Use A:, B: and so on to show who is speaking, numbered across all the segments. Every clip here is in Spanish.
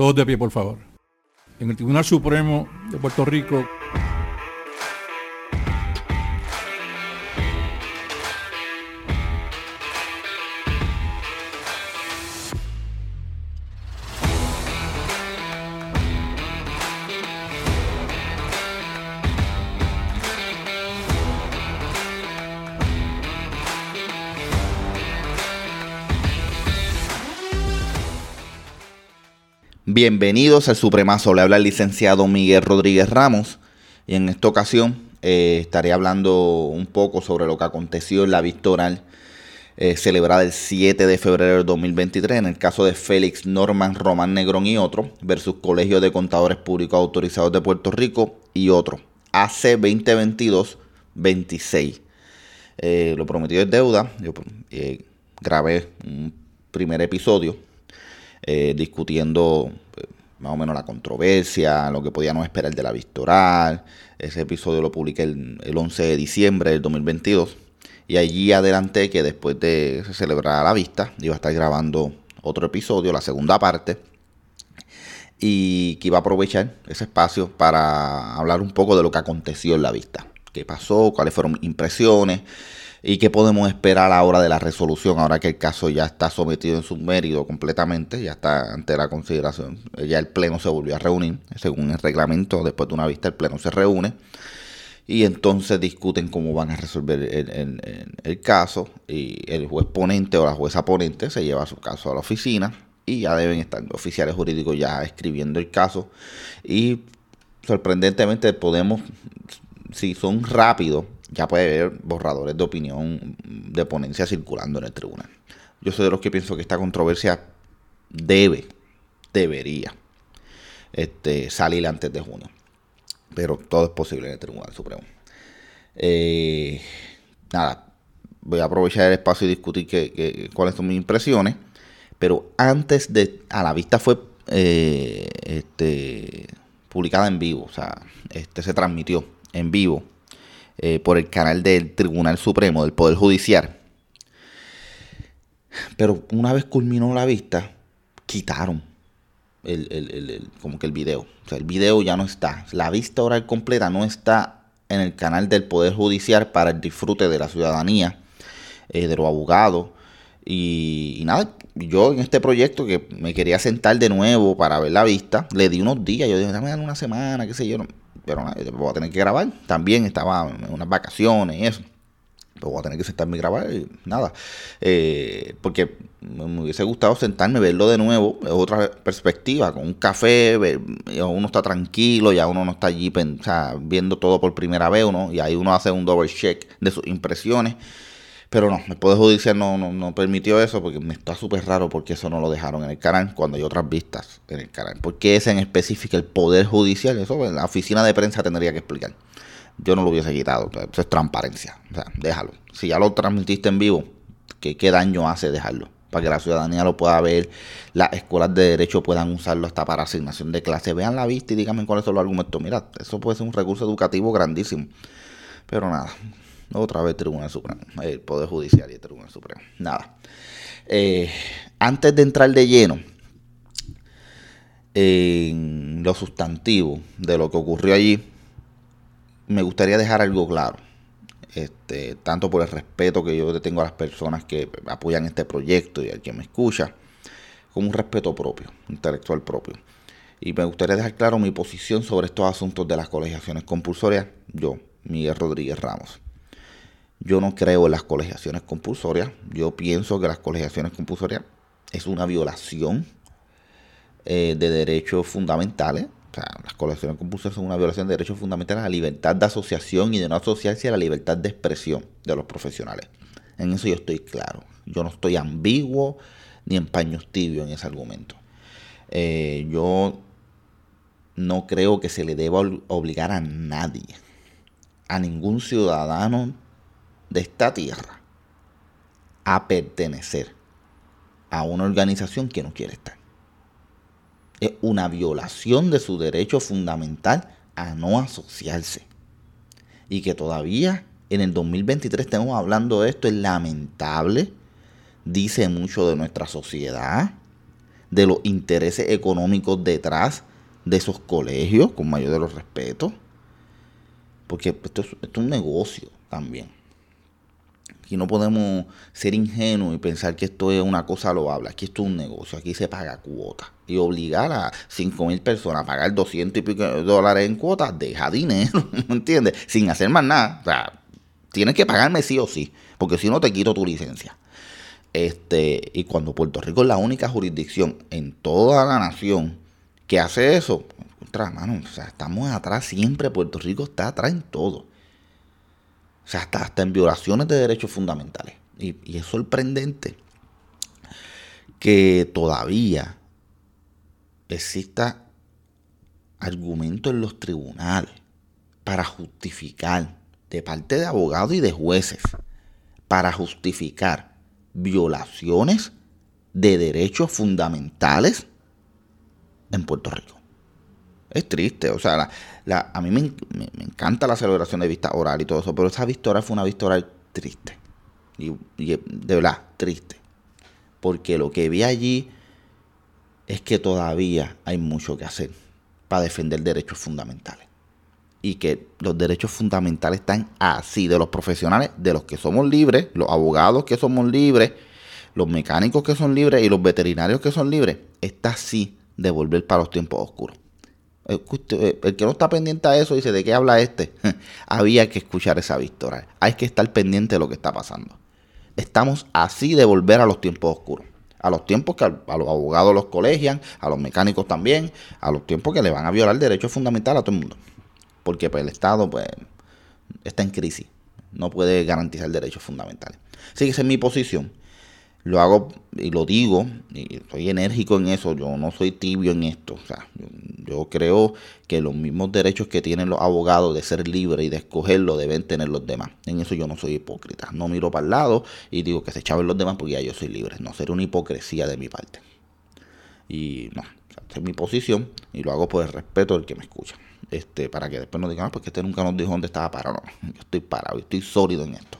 A: Todos de pie, por favor. En el Tribunal Supremo de Puerto Rico
B: Bienvenidos al Supremazo, le habla el licenciado Miguel Rodríguez Ramos y en esta ocasión eh, estaré hablando un poco sobre lo que aconteció en la victoria eh, celebrada el 7 de febrero del 2023 en el caso de Félix Norman Román Negrón y otro versus Colegio de Contadores Públicos Autorizados de Puerto Rico y otro AC 2022-26. Eh, lo prometido es deuda, yo grabé un primer episodio eh, discutiendo eh, más o menos la controversia, lo que podíamos esperar de la Victoral. Ese episodio lo publiqué el, 11 de diciembre del 2022. Y allí adelanté que después de celebrar la vista, iba a estar grabando otro episodio, la segunda parte. Y que iba a aprovechar ese espacio para hablar un poco de lo que aconteció en la vista. ¿Qué pasó? ¿Cuáles fueron mis impresiones? Y qué podemos esperar ahora de la resolución, ahora que el caso ya está sometido en su mérito completamente, ya está ante la consideración, ya el Pleno se volvió a reunir, según el reglamento, después de una vista el Pleno se reúne y entonces discuten cómo van a resolver el, caso y el juez ponente o la jueza ponente se lleva su caso a la oficina y ya deben estar oficiales jurídicos ya escribiendo el caso y sorprendentemente podemos, si son rápidos, ya puede haber borradores de opinión de ponencia circulando en el tribunal. Yo soy de los que pienso que esta controversia debe, debería este, salir antes de junio. Pero todo es posible en el Tribunal Supremo. Eh, nada, voy a aprovechar el espacio y discutir cuáles son mis impresiones. Pero antes de. A la vista fue eh, este, publicada en vivo. O sea, este se transmitió en vivo eh, por el canal del Tribunal Supremo, del Poder Judicial. Pero una vez culminó la vista, quitaron el, como que el video. O sea, el video ya no está. La vista oral completa no está en el canal del Poder Judicial para el disfrute de la ciudadanía, eh, de los abogados. Y, y, nada, yo en este proyecto que me quería sentar de nuevo para ver la vista, le di unos días. Yo dije, dame una semana, qué sé yo pero nada, voy a tener que grabar. También estaba en unas vacaciones y eso. Pero voy a tener que sentarme y grabar y nada. Eh, porque me hubiese gustado sentarme, verlo de nuevo, otra perspectiva, con un café, uno está tranquilo, ya uno no está allí viendo todo por primera vez, uno, y ahí uno hace un double check de sus impresiones pero no, el Poder Judicial no, no, permitió eso porque me está súper raro porque eso no lo dejaron en el canal cuando hay otras vistas en el canal. Porque ese en específico el Poder Judicial, eso en la oficina de prensa tendría que explicar. Yo no lo hubiese quitado, eso es transparencia. O sea, déjalo. Si ya lo transmitiste en vivo, ¿qué, qué daño hace dejarlo? Para que la ciudadanía lo pueda ver, las escuelas de derecho puedan usarlo hasta para asignación de clase. Vean la vista y díganme cuáles son los argumentos. Mira, eso puede ser un recurso educativo grandísimo. Pero nada, otra vez Tribunal Supremo, el Poder Judicial y el Tribunal Supremo. Nada. Eh, antes de entrar de lleno en lo sustantivo de lo que ocurrió allí, me gustaría dejar algo claro. Este, tanto por el respeto que yo tengo a las personas que apoyan este proyecto y al que me escucha, como un respeto propio, intelectual propio. Y me gustaría dejar claro mi posición sobre estos asuntos de las colegiaciones compulsorias. Yo, Miguel Rodríguez Ramos. Yo no creo en las colegiaciones compulsorias. Yo pienso que las colegiaciones compulsorias es una violación eh, de derechos fundamentales. O sea, las colegiaciones compulsorias son una violación de derechos fundamentales a la libertad de asociación y de no asociarse a la libertad de expresión de los profesionales. En eso yo estoy claro. Yo no estoy ambiguo ni en paños tibios en ese argumento. Eh, yo no creo que se le deba obligar a nadie, a ningún ciudadano de esta tierra a pertenecer a una organización que no quiere estar. Es una violación de su derecho fundamental a no asociarse. Y que todavía en el 2023 estemos hablando de esto es lamentable. Dice mucho de nuestra sociedad, de los intereses económicos detrás de esos colegios, con mayor de los respetos. Porque esto es, un negocio también. Aquí no podemos ser ingenuos y pensar que esto es una cosa loable. Aquí esto es un negocio. Aquí se paga cuota. Y obligar a 5 mil personas a pagar 200 y pico dólares en cuotas deja dinero, ¿me entiendes? Sin hacer más nada. O sea, tienes que pagarme sí o sí. Porque si no te quito tu licencia. Este, y cuando Puerto Rico es la única jurisdicción en toda la nación que hace eso, mano, o sea, estamos atrás siempre, Puerto Rico está atrás en todo. O sea, hasta, hasta en violaciones de derechos fundamentales. Y, y es sorprendente que todavía exista argumento en los tribunales para justificar, de parte de abogados y de jueces, para justificar violaciones de derechos fundamentales en Puerto Rico. Es triste, o sea, a mí me, encanta la celebración de vista oral y todo eso, pero esa vista oral fue una vista oral triste. Y, de verdad, triste. Porque lo que vi allí es que todavía hay mucho que hacer para defender derechos fundamentales. Y que los derechos fundamentales están así, de los profesionales, de los que somos libres, los abogados que somos libres, los mecánicos que son libres y los veterinarios que son libres, está así de volver para los tiempos oscuros. Eh, el que no está pendiente a eso dice, ¿de qué habla este? Había que escuchar esa victoria. Hay que estar pendiente de lo que está pasando. Estamos así de volver a los tiempos oscuros. A los tiempos que a, los abogados los colegian, a los mecánicos también, a los tiempos que le van a violar derechos fundamentales a todo el mundo. Porque pues, el Estado pues, está en crisis. No puede garantizar derechos fundamentales. Así que esa es mi posición lo hago y lo digo, y soy enérgico en eso, yo no soy tibio en esto. O sea, yo, creo que los mismos derechos que tienen los abogados de ser libres y de escogerlo deben tener los demás. En eso yo no soy hipócrita. No miro para el lado y digo que se echaban los demás porque ya yo soy libre. No sería una hipocresía de mi parte. Y no, esa es mi posición y lo hago por el respeto del que me escucha. Este, para que después no digan, ah, porque este nunca nos dijo dónde estaba parado. No, yo estoy parado, y estoy sólido en esto.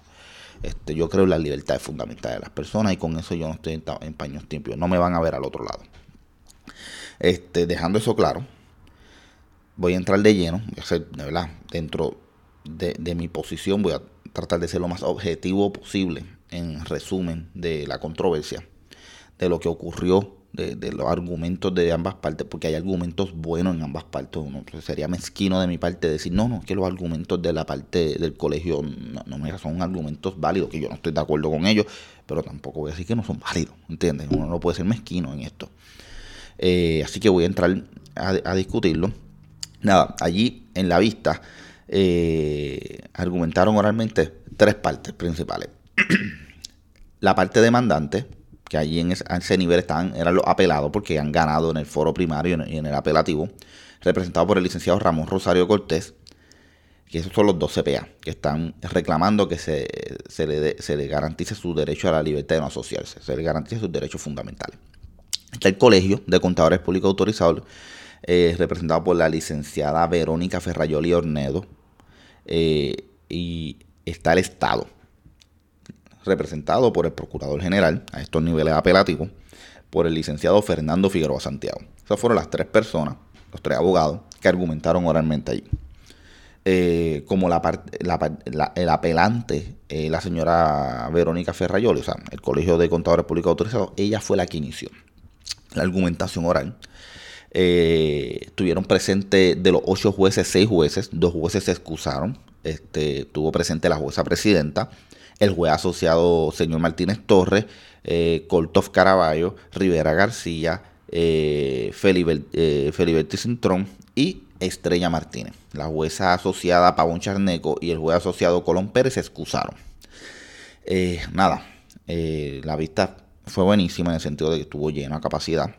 B: Este, yo creo en la libertad fundamental de las personas y con eso yo no estoy en, paños tiempos. No me van a ver al otro lado. Este, dejando eso claro, voy a entrar de lleno, voy a ser, de verdad, dentro de, de mi posición, voy a tratar de ser lo más objetivo posible en resumen de la controversia, de lo que ocurrió de, los argumentos de ambas partes, porque hay argumentos buenos en ambas partes. Uno, sería mezquino de mi parte decir, no, no, que los argumentos de la parte del colegio no, no son argumentos válidos, que yo no estoy de acuerdo con ellos, pero tampoco voy a decir que no son válidos, ¿entiendes? Uno no puede ser mezquino en esto. Eh, así que voy a entrar a, discutirlo. Nada, allí en la vista eh, argumentaron oralmente tres partes principales. la parte demandante, que allí en ese, nivel están, eran los apelados porque han ganado en el foro primario y en, el apelativo, representado por el licenciado Ramón Rosario Cortés, que esos son los dos CPA, que están reclamando que se, se, le, garantice su derecho a la libertad de no asociarse, se le garantice sus derechos fundamentales. Está el Colegio de Contadores Públicos Autorizados, eh, representado por la licenciada Verónica Ferrayoli Ornedo, eh, y está el Estado, representado por el Procurador General a estos niveles apelativos, por el licenciado Fernando Figueroa Santiago. Esas fueron las tres personas, los tres abogados, que argumentaron oralmente allí. Eh, como la, el apelante, la señora Verónica Ferrayoli, o sea, el Colegio de Contadores Públicos Autorizados, ella fue la que inició la argumentación oral. Eh, estuvieron presentes de los ocho jueces, seis jueces, dos jueces se excusaron. Este, tuvo presente la jueza presidenta, el juez asociado señor Martínez Torres, eh, Coltof Caraballo, Rivera García, eh, eh, Feliberti Cintrón y Estrella Martínez. La jueza asociada Pavón Charneco y el juez asociado Colón Pérez se excusaron. Eh, nada, la vista fue buenísima en el sentido de que estuvo llena a capacidad.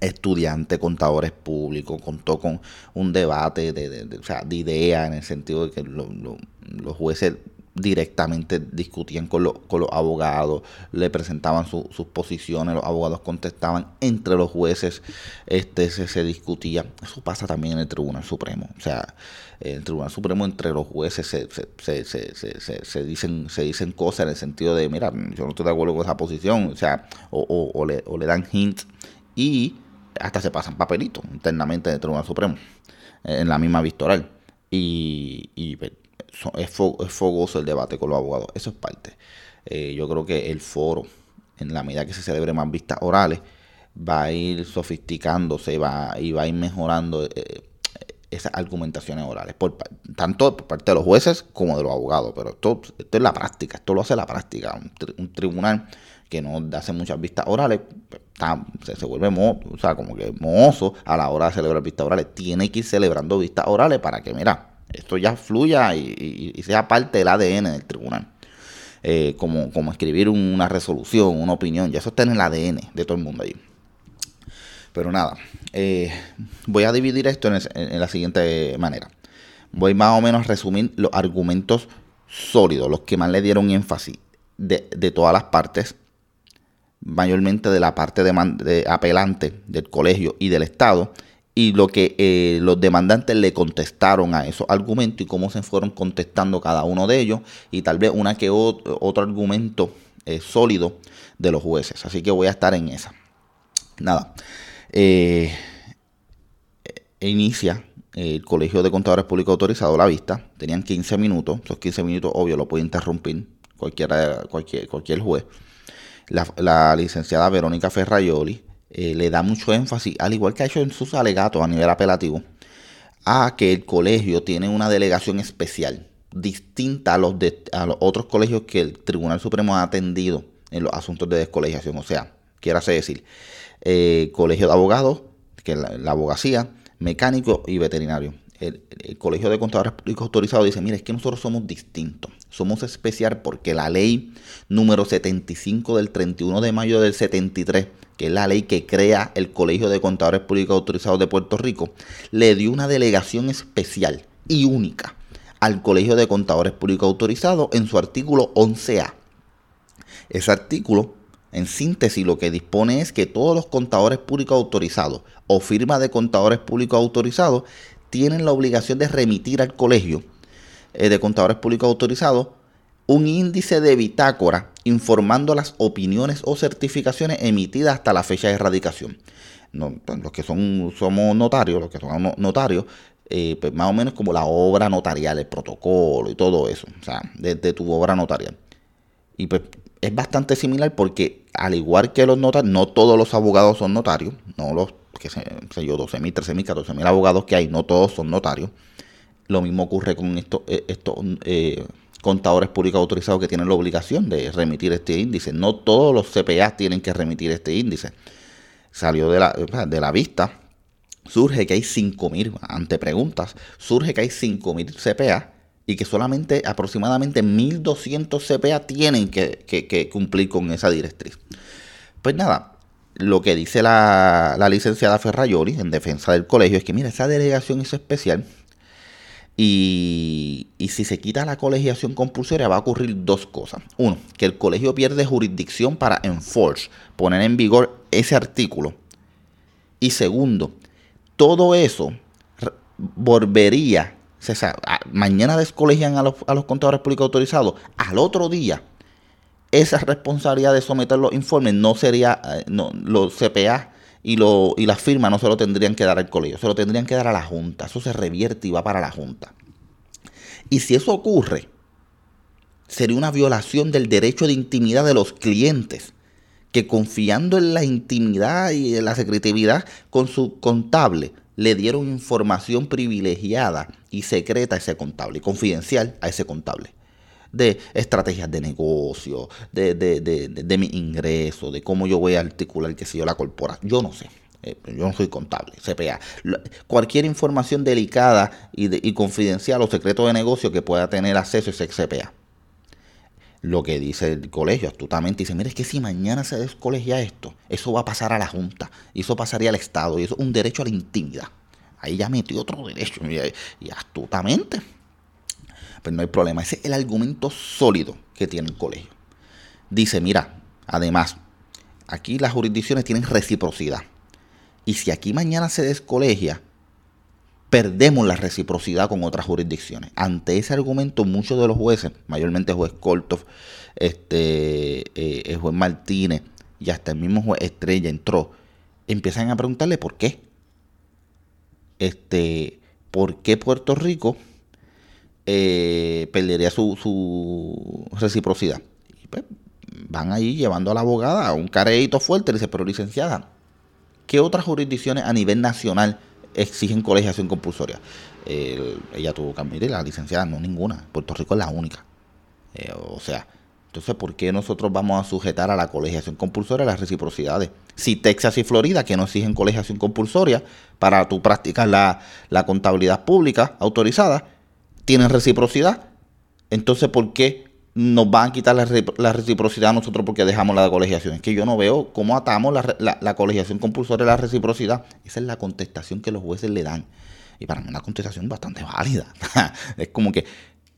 B: Estudiantes, contadores públicos, contó con un debate de, de, ideas en el sentido de que los jueces directamente discutían con, con los abogados, le presentaban sus posiciones, los abogados contestaban, entre los jueces este, se, discutía. Eso pasa también en el Tribunal Supremo. O sea, en el Tribunal Supremo entre los jueces se, se, dicen, se dicen cosas en el sentido de, mira, yo no estoy de acuerdo con esa posición, o sea, o, le, o le dan hints y hasta se pasan papelitos internamente del Tribunal Supremo, en la misma vista oral. Y, pues, es, fogoso el debate con los abogados. Eso es parte. Eh, yo creo que el foro, en la medida que se celebre más vistas orales, va a ir sofisticándose va, y va a ir mejorando eh, esas argumentaciones orales, tanto por parte de los jueces como de los abogados. Pero esto, esto es la práctica, esto lo hace la práctica. Un, tribunal que no hace muchas vistas orales se, vuelve mo, o sea, como que mozo a la hora de celebrar vistas orales. Tiene que ir celebrando vistas orales para que, mira, esto ya fluya y, sea parte del ADN del tribunal. Eh, como, como escribir una resolución, una opinión, ya eso está en el ADN de todo el mundo ahí. Pero nada, eh, voy a dividir esto en, la siguiente manera. Voy más o menos a resumir los argumentos sólidos, los que más le dieron énfasis de, de todas las partes, mayormente de la parte de, apelante del colegio y del Estado, y lo que eh, los demandantes le contestaron a esos argumentos y cómo se fueron contestando cada uno de ellos, y tal vez una que otro, argumento eh, sólido de los jueces. Así que voy a estar en esa. Nada. Eh, inicia el Colegio de Contadores Públicos Autorizados la vista. Tenían 15 minutos. Esos 15 minutos, obvio, lo puede interrumpir cualquiera, cualquier, cualquier juez. La, licenciada Verónica Ferraioli eh, le da mucho énfasis, al igual que ha hecho en sus alegatos a nivel apelativo, a que el colegio tiene una delegación especial, distinta a los, de, a los otros colegios que el Tribunal Supremo ha atendido en los asuntos de descolegiación. O sea, quiero decir, eh, colegio de abogados, que es la, abogacía, mecánico y veterinario. El, Colegio de Contadores Públicos Autorizados dice, mire, es que nosotros somos distintos, somos especial porque la ley número 75 del 31 de mayo del 73, que es la ley que crea el Colegio de Contadores Públicos Autorizados de Puerto Rico, le dio una delegación especial y única al Colegio de Contadores Públicos Autorizados en su artículo 11A. Ese artículo en síntesis, lo que dispone es que todos los contadores públicos autorizados o firmas de contadores públicos autorizados tienen la obligación de remitir al colegio eh, de contadores públicos autorizados un índice de bitácora informando las opiniones o certificaciones emitidas hasta la fecha de erradicación. Pues, los que son somos notarios, los que son notarios, eh, pues más o menos como la obra notarial, el protocolo y todo eso, o sea, desde tu obra notarial. Y pues es bastante similar porque al igual que los notarios, no todos los abogados son notarios, no los, que sé, yo, 12.000, 13.000, 14.000 abogados que hay, no todos son notarios. Lo mismo ocurre con estos, eh, estos eh, contadores públicos autorizados que tienen la obligación de remitir este índice. No todos los CPA tienen que remitir este índice. Salió de la, de la vista, surge que hay 5.000, ante preguntas, surge que hay 5.000 CPA y que solamente aproximadamente 1.200 CPA tienen que, cumplir con esa directriz. Pues nada, lo que dice la, licenciada Ferrayoli en defensa del colegio es que, mira, esa delegación es especial y, si se quita la colegiación compulsoria va a ocurrir dos cosas. Uno, que el colegio pierde jurisdicción para enforce, poner en vigor ese artículo. Y segundo, todo eso volvería mañana descolegian a los, contadores públicos autorizados, al otro día esa responsabilidad de someter los informes no sería, eh, no, los CPA y, lo, y las firmas no se lo tendrían que dar al colegio, se lo tendrían que dar a la Junta. Eso se revierte y va para la Junta. Y si eso ocurre, sería una violación del derecho de intimidad de los clientes, que confiando en la intimidad y en la secretividad con su contable, le dieron información privilegiada y secreta a ese contable, confidencial a ese contable. De estrategias de negocio, de, de, de, de mi ingreso, de cómo yo voy a articular, qué sé yo, la corporación. Yo no sé. Eh, yo no soy contable, CPA. Cualquier información delicada y, y confidencial o secreto de negocio que pueda tener acceso a ese CPA lo que dice el colegio astutamente. Dice, mire, es que si mañana se descolegia esto, eso va a pasar a la Junta, y eso pasaría al Estado, y eso es un derecho a la intimidad. Ahí ya metió otro derecho, y, astutamente. Pero no hay problema, ese es el argumento sólido que tiene el colegio. Dice, mira, además, aquí las jurisdicciones tienen reciprocidad. Y si aquí mañana se descolegia, perdemos la reciprocidad con otras jurisdicciones. Ante ese argumento, muchos de los jueces, mayormente el juez Koltov, este, eh, el juez Martínez y hasta el mismo juez Estrella entró empiezan a preguntarle por qué. Este, ¿por qué Puerto Rico eh, perdería su, su reciprocidad? Y pues, van ahí llevando a la abogada a un careíto fuerte, le dice, pero licenciada, ¿qué otras jurisdicciones a nivel nacional exigen colegiación compulsoria? ella tuvo que admitir, la licenciada, no ninguna. Puerto Rico es la única. Eh, o sea, entonces, ¿por qué nosotros vamos a sujetar a la colegiación compulsoria las reciprocidades? Si Texas y Florida, que no exigen colegiación compulsoria para tú practicar la, la contabilidad pública autorizada, tienen reciprocidad, entonces, ¿por qué nos van a quitar la, reciprocidad a nosotros porque dejamos la colegiación. Es que yo no veo cómo atamos la, colegiación compulsoria a la reciprocidad. Esa es la contestación que los jueces le dan. Y para mí una contestación bastante válida. es como que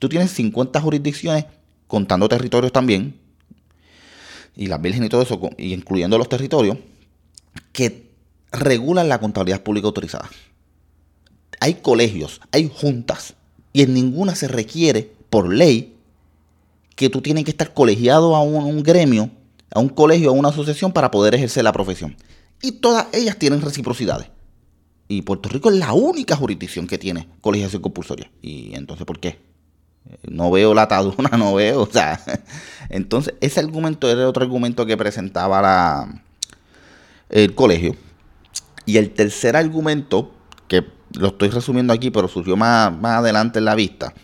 B: tú tienes 50 jurisdicciones contando territorios también, y las virgen y todo eso, y incluyendo los territorios, que regulan la contabilidad pública autorizada. Hay colegios, hay juntas, y en ninguna se requiere, por ley, que tú tienes que estar colegiado a un, gremio, a un colegio, a una asociación para poder ejercer la profesión. Y todas ellas tienen reciprocidades. Y Puerto Rico es la única jurisdicción que tiene colegiación compulsoria. ¿Y entonces por qué? No veo la atadura, no veo. O sea, entonces ese argumento era otro argumento que presentaba la, el colegio. Y el tercer argumento, lo estoy resumiendo aquí, pero surgió más, más adelante en la vista,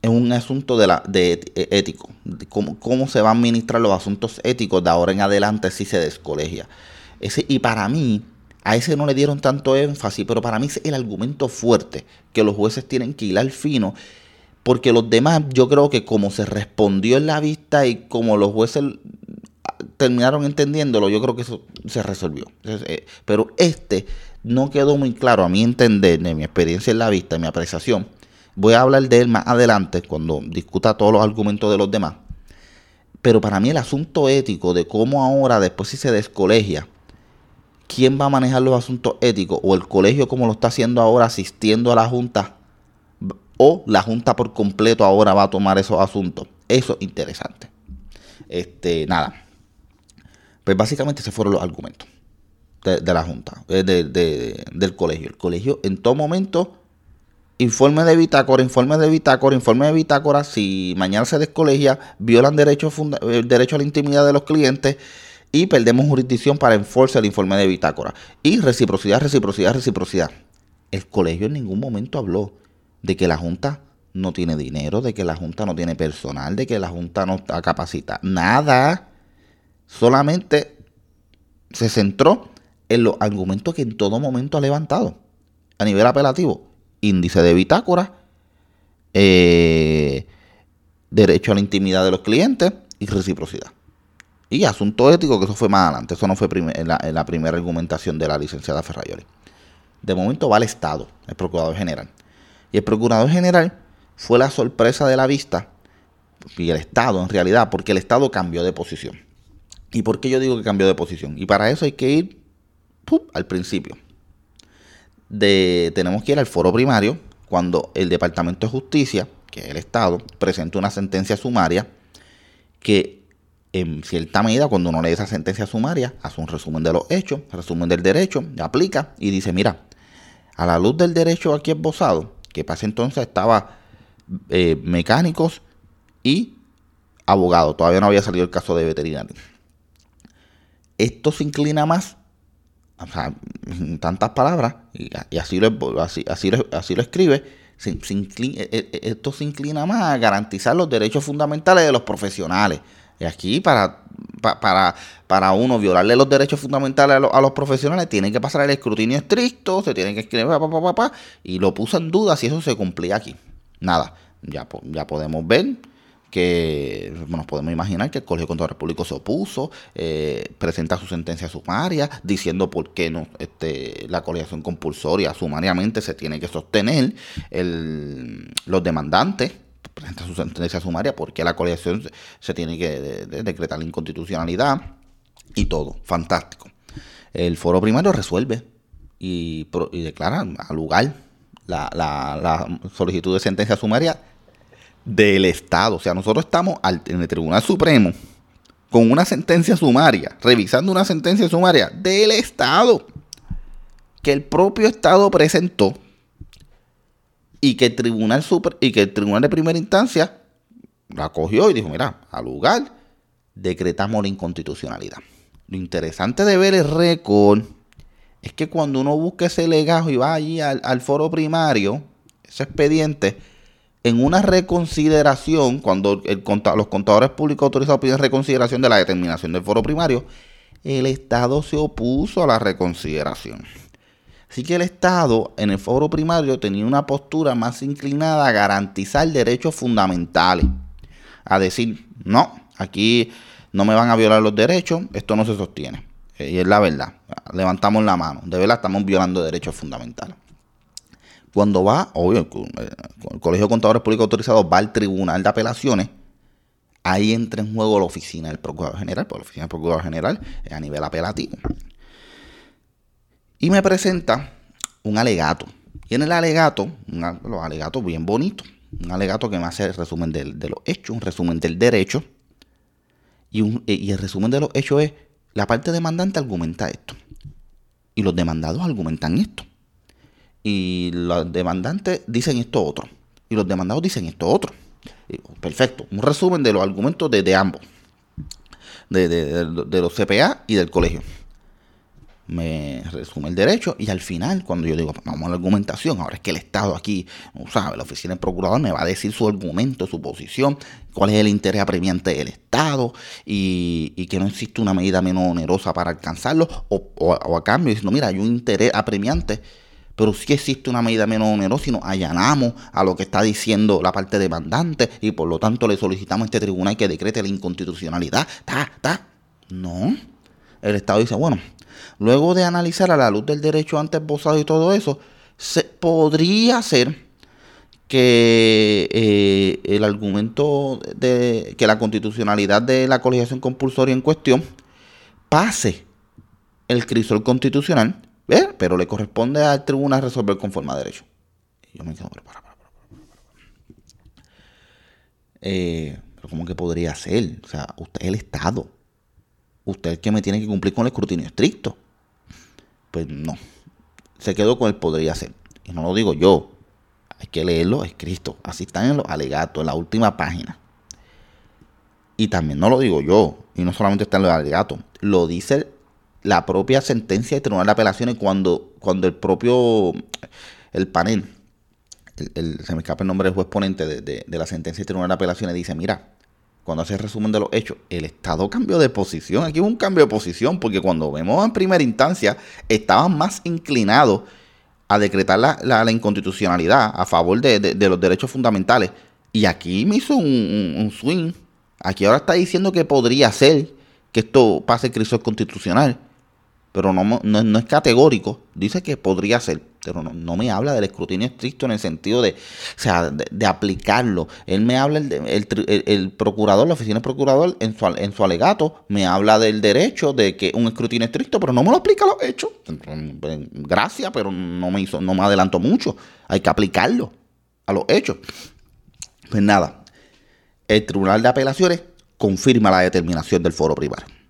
B: es un asunto de, la, de e, ético, cómo, cómo, se van a administrar los asuntos éticos de ahora en adelante si se descolegia. Ese, y para mí, a ese no le dieron tanto énfasis, pero para mí es el argumento fuerte que los jueces tienen que hilar fino, porque los demás, yo creo que como se respondió en la vista y como los jueces terminaron entendiéndolo, yo creo que eso se resolvió. Eh, pero este no quedó muy claro a mi entender, de mi experiencia en la vista, mi apreciación Voy a hablar de él más adelante cuando discuta todos los argumentos de los demás. Pero para mí el asunto ético de cómo ahora, después si se descolegia, quién va a manejar los asuntos éticos o el colegio como lo está haciendo ahora asistiendo a la junta o la junta por completo ahora va a tomar esos asuntos. Eso es interesante. Este, nada. Pues básicamente se fueron los argumentos de, la junta, eh, del colegio. El colegio en todo momento informe de bitácora, informe de bitácora, informe de bitácora, si mañana se descolegia, violan derecho, el derecho a la intimidad de los clientes y perdemos jurisdicción para enforzar el informe de bitácora. Y reciprocidad, reciprocidad, reciprocidad. El colegio en ningún momento habló de que la Junta no tiene dinero, de que la Junta no tiene personal, de que la Junta no está capacitada. Nada. Solamente se centró en los argumentos que en todo momento ha levantado a nivel apelativo índice de bitácora, eh, derecho a la intimidad de los clientes y reciprocidad. Y asunto ético, que eso fue más adelante, eso no fue en, la, primera argumentación de la licenciada Ferrayoli. De momento va al Estado, el Procurador General. Y el Procurador General fue la sorpresa de la vista, y el Estado en realidad, porque el Estado cambió de posición. ¿Y por qué yo digo que cambió de posición? Y para eso hay que ir al principio tenemos que ir al foro primario cuando el Departamento de Justicia, que es el Estado, presenta una sentencia sumaria que en cierta medida cuando uno lee esa sentencia sumaria hace un resumen de los hechos, resumen del derecho, aplica y dice, mira, a la luz del derecho aquí esbozado, que pasa entonces estaba eh, mecánicos y abogados, todavía no había salido el caso de veterinario. Esto se inclina más o sea, tantas palabras, y, así, lo, así, así, lo, escribe, e, e, esto se inclina más a garantizar los derechos fundamentales de los profesionales. Y aquí para, para, para uno violarle los derechos fundamentales a, los profesionales tiene que pasar el escrutinio estricto, se tiene que escribir, y lo puso en duda si eso se cumplía aquí. Nada, ya, ya podemos ver que nos podemos imaginar que el Colegio de Contadores Públicos se opuso, eh, presenta su sentencia sumaria diciendo por qué no este, la colegiación compulsoria sumariamente se tiene que sostener, el, los demandantes presentan su sentencia sumaria porque la colegiación se, tiene que decretar la inconstitucionalidad y todo, fantástico. El foro primario resuelve y, declara al lugar la, la solicitud de sentencia sumaria del Estado. O sea, nosotros estamos en el Tribunal Supremo con una sentencia sumaria, revisando una sentencia sumaria del Estado. que el propio Estado presentó y que el Tribunal y que el Tribunal de Primera Instancia la cogió y dijo, mira, al lugar decretamos la inconstitucionalidad. Lo interesante de ver el récord es que cuando uno busca ese legajo y va allí al, foro primario, ese expediente, en una reconsideración, cuando los contadores públicos autorizados piden reconsideración de la determinación del foro primario, el Estado se opuso a la reconsideración. Así que el Estado en el foro primario tenía una postura más inclinada a garantizar derechos fundamentales. A decir, no, aquí no me van a violar los derechos, esto no se sostiene. Eh, y es la verdad. Levantamos la mano. De verdad estamos violando derechos fundamentales. Cuando va, obvio, el, el Colegio de Contadores Públicos Autorizados va al Tribunal de Apelaciones, ahí entra en juego la oficina del Procurador General, porque la oficina del Procurador General es a nivel apelativo. Y me presenta un alegato. Y en el alegato, los alegatos bien bonitos, un alegato que me hace el resumen de, los hechos, un resumen del derecho. Y, y el resumen de los hechos es, la parte demandante argumenta esto. Y los demandados argumentan esto. Y los demandantes dicen esto otro. Y los demandados dicen esto otro. Perfecto. Un resumen de los argumentos de, ambos. De, los CPA y del colegio. Me resume el derecho y al final, cuando yo digo, vamos a la argumentación, ahora es que el Estado aquí, sabe, la oficina del procurador me va a decir su argumento, su posición, cuál es el interés apremiante del Estado y, que no existe una medida menos onerosa para alcanzarlo, o, o a cambio diciendo, mira, hay un interés apremiante pero sí existe una medida menos onerosa si nos allanamos a lo que está diciendo la parte demandante y por lo tanto le solicitamos a este tribunal que decrete la inconstitucionalidad. Ta, ta. No. El Estado dice, bueno, luego de analizar a la luz del derecho antes esbozado y todo eso, se podría ser que eh, el argumento de que la constitucionalidad de la colegiación compulsoria en cuestión pase el crisol constitucional pero le corresponde al tribunal resolver conforme a derecho. Y yo me quedo, pero para, para, para, eh, pero ¿cómo que podría ser? O sea, usted es el Estado. Usted es el que me tiene que cumplir con el escrutinio estricto. Pues no. Se quedó con el podría ser. Y no lo digo yo. Hay que leerlo escrito. Así están en los alegatos, en la última página. Y también no lo digo yo. Y no solamente está en los alegatos. Lo dice el la propia sentencia del Tribunal de Apelaciones cuando, cuando el propio el panel, el, se me escapa el nombre del juez ponente de, la sentencia del Tribunal de Apelaciones, dice, mira, cuando hace el resumen de los hechos, el Estado cambió de posición. Aquí hubo un cambio de posición, porque cuando vemos en primera instancia, estaban más inclinados a decretar la, inconstitucionalidad a favor de, los derechos fundamentales. Y aquí me hizo un, swing. Aquí ahora está diciendo que podría ser que esto pase crisis constitucional pero no, no, es categórico. Dice que podría ser, pero no, me habla del escrutinio estricto en el sentido de, o sea, de, aplicarlo. Él me habla, el, el, el, procurador, la oficina del procurador, en su, en su alegato, me habla del derecho de que un escrutinio estricto, pero no me lo explica los hechos. Gracias, pero no me hizo, no me adelanto mucho. Hay que aplicarlo a los hechos. Pues nada, el Tribunal de Apelaciones confirma la determinación del foro primario.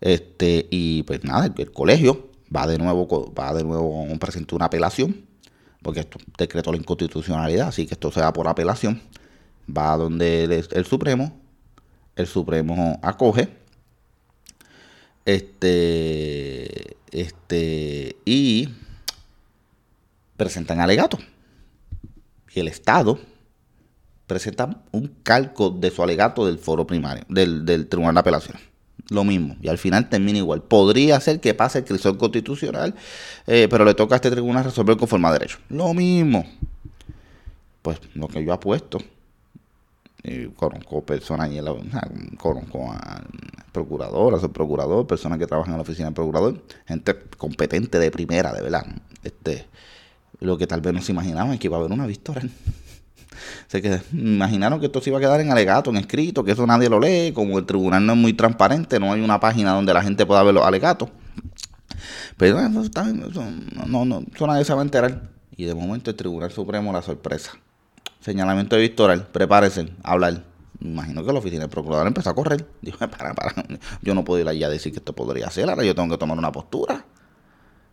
B: Este, y pues nada, el, colegio va de nuevo, va de nuevo a presentar una apelación, porque esto decretó la inconstitucionalidad, así que esto se da por apelación. Va donde el, Supremo, el Supremo acoge, este, este, y presentan alegato. Y el Estado presenta un calco de su alegato del foro primario, del, del Tribunal de Apelación lo mismo. Y al final termina igual. Podría ser que pase el crisol constitucional, eh, pero le toca a este tribunal resolver conforme a derecho. Lo mismo. Pues lo que yo apuesto. Y conozco personas y conozco a procurador, a su procurador, personas que trabajan en la oficina del procurador, gente competente de primera, de verdad. Este, lo que tal vez no se imaginaban es que iba a haber una victoria se que imaginaron que esto se iba a quedar en alegato, en escrito, que eso nadie lo lee, como el tribunal no es muy transparente, no hay una página donde la gente pueda ver los alegatos. Pero eso, está, no, no, eso nadie se va a enterar. Y de momento el Tribunal Supremo la sorpresa. Señalamiento de Victoral, prepárense hablar. Imagino que la oficina del procurador empezó a correr. Dijo, para, para, yo no puedo ir allá a decir que esto podría ser, ahora yo tengo que tomar una postura.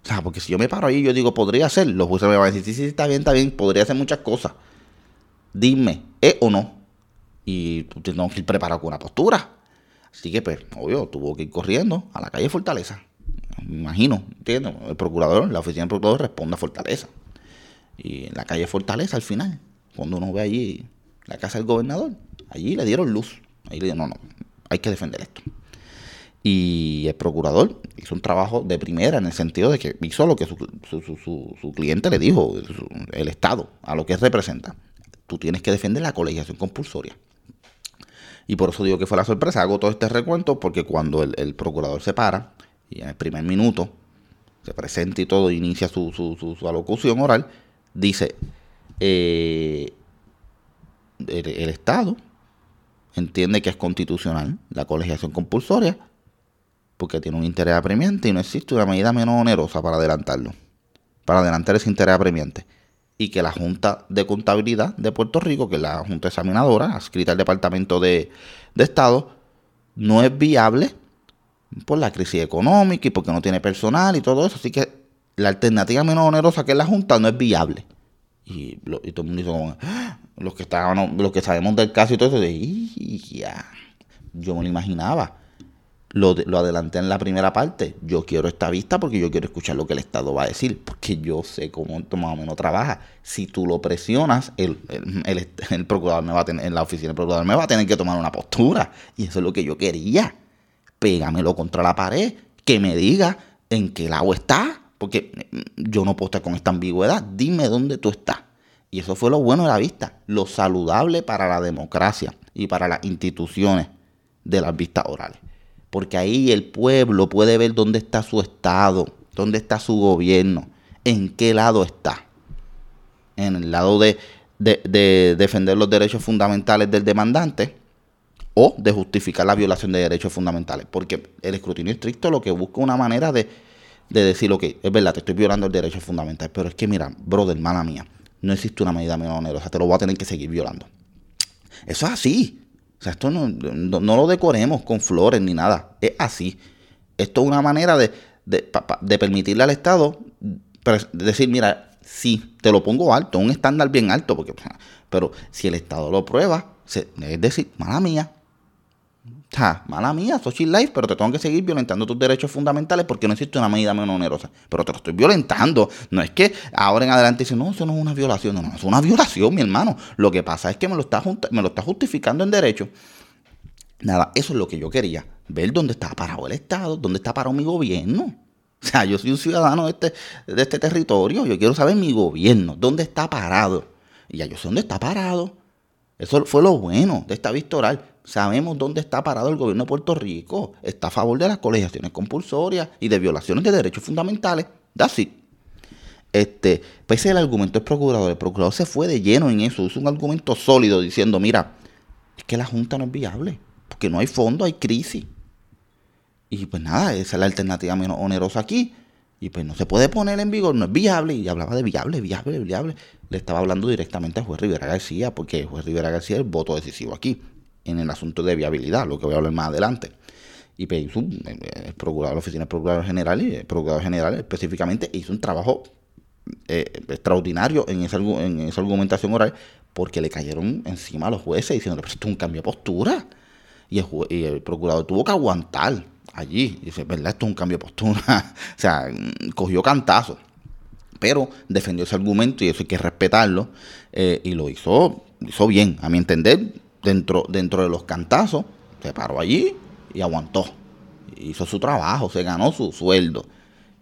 B: O sea, porque si yo me paro ahí yo digo, podría ser, los jueces me van a decir, sí, sí, está bien, está bien, podría hacer muchas cosas. Dime, ¿es o no? Y tengo que ir preparado con una postura. Así que, pues, obvio, tuvo que ir corriendo a la calle Fortaleza. Me imagino, ¿entiendes? El procurador, la oficina del procurador responde a Fortaleza. Y en la calle Fortaleza, al final, cuando uno ve allí la casa del gobernador, allí le dieron luz. Ahí le dijeron, no, no, hay que defender esto. Y el procurador hizo un trabajo de primera en el sentido de que hizo lo que su, su, cliente le dijo, el Estado, a lo que representa. Tú tienes que defender la colegiación compulsoria. Y por eso digo que fue la sorpresa. Hago todo este recuento porque cuando el, procurador se para y en el primer minuto se presenta y todo, inicia su, su alocución oral, dice, eh, el Estado entiende que es constitucional la colegiación compulsoria porque tiene un interés apremiante y no existe una medida menos onerosa para adelantarlo, para adelantar ese interés apremiante. Y que la Junta de Contabilidad de Puerto Rico, que es la Junta Examinadora, adscrita al Departamento de, de Estado, no es viable por la crisis económica y porque no tiene personal y todo eso. Así que la alternativa menos onerosa que es la Junta no es viable. Y, todo el mundo dice, ah", los que estaban, los que sabemos del caso y todo eso, ya, yo me lo imaginaba lo, lo, adelanté en la primera parte. Yo quiero esta vista porque yo quiero escuchar lo que el Estado va a decir, porque yo sé cómo más o menos trabaja. Si tú lo presionas, el, el, procurador me va a tener, en la oficina del procurador me va a tener que tomar una postura. Y eso es lo que yo quería. Pégamelo contra la pared, que me diga en qué lado está, porque yo no puedo estar con esta ambigüedad. Dime dónde tú estás. Y eso fue lo bueno de la vista, lo saludable para la democracia y para las instituciones de las vistas orales porque ahí el pueblo puede ver dónde está su Estado, dónde está su gobierno, en qué lado está. En el lado de, defender los derechos fundamentales del demandante o de justificar la violación de derechos fundamentales. Porque el escrutinio estricto lo que busca una manera de, de decir, ok, es verdad, te estoy violando el derecho fundamental, pero es que mira, brother, hermana mía, no existe una medida menos onerosa, te lo voy a tener que seguir violando. Eso es así. O sea, esto no, lo decoremos con flores ni nada. Es así. Esto es una manera de, permitirle al Estado decir, mira, sí, te lo pongo alto, un estándar bien alto, porque, pero si el Estado lo prueba, es decir, mala mía, mala mía, social life, pero te tengo que seguir violentando tus derechos fundamentales porque no existe una medida menos onerosa. Pero te lo estoy violentando. No es que ahora en adelante dicen, no, eso no es una violación. No, no, es una violación, mi hermano. Lo que pasa es que me lo está, me lo está justificando en derecho. Nada, eso es lo que yo quería. Ver dónde está parado el Estado, dónde está parado mi gobierno. O sea, yo soy un ciudadano de este, de este territorio. Yo quiero saber mi gobierno, dónde está parado. Y ya yo sé dónde está parado. Eso fue lo bueno de esta vista. Sabemos dónde está parado el gobierno de Puerto Rico. Está a favor de las colegiaciones compulsorias y de violaciones de derechos fundamentales. That's it. Este, pese al argumento del procurador, el procurador se fue de lleno en eso. Hizo un argumento sólido diciendo, mira, es que la Junta no es viable. Porque no hay fondo, hay crisis. Y pues nada, esa es la alternativa menos onerosa aquí. Y pues no se puede poner en vigor, no es viable. Y hablaba de viable, viable, viable. Le estaba hablando directamente al juez Rivera García, porque el juez Rivera García es el voto decisivo aquí en el asunto de viabilidad, lo que voy a hablar más adelante. Y pues hizo, el procurador, la oficina del procurador general y el procurador general específicamente hizo un trabajo eh, extraordinario en esa, en esa argumentación oral porque le cayeron encima a los jueces diciendo, pero esto es un cambio de postura. Y el procurador tuvo que aguantar allí. Y dice, ¿verdad? Esto es un cambio de postura. o sea, cogió cantazo. Pero defendió ese argumento y eso hay que respetarlo. Eh, y lo hizo, hizo bien, a mi entender dentro, dentro de los cantazos, se paró allí y aguantó. Hizo su trabajo, se ganó su sueldo.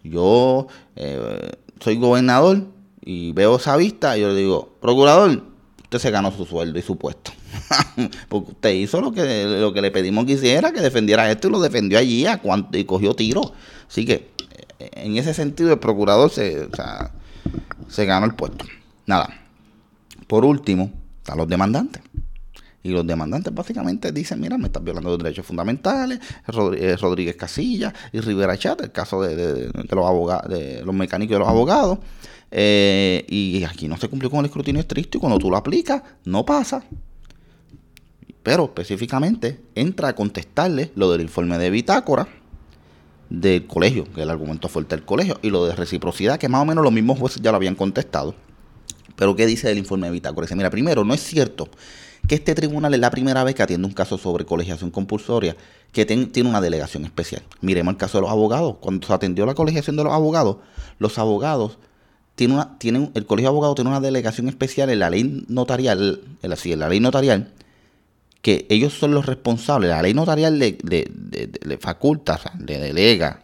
B: Yo eh, soy gobernador y veo esa vista y yo le digo, procurador, usted se ganó su sueldo y su puesto. Porque usted hizo lo que, lo que le pedimos que hiciera, que defendiera esto y lo defendió allí a cuanto, y cogió tiro. Así que eh, en ese sentido el procurador se, se ganó el puesto. Nada. Por último, están los demandantes. Y los demandantes básicamente dicen, mira, me estás violando los derechos fundamentales, eh, Rodríguez Casilla y Rivera Chat, el caso de, los abogados, de los mecánicos y de los abogados. Eh, y aquí no se cumplió con el escrutinio estricto y cuando tú lo aplicas, no pasa. Pero específicamente entra a contestarle lo del informe de bitácora del colegio, que el argumento fuerte del colegio, y lo de reciprocidad, que más o menos los mismos jueces ya lo habían contestado. Pero ¿qué dice el informe de Bitácora? Dice, mira, primero, no es cierto que este tribunal es la primera vez que atiende un caso sobre colegiación compulsoria que tiene una delegación especial. Miremos el caso de los abogados. Cuando se atendió la colegiación de los abogados, los abogados tienen, el colegio de abogados tiene una delegación especial en la ley notarial, en la, ley notarial, que ellos son los responsables. La ley notarial le, le, faculta, le delega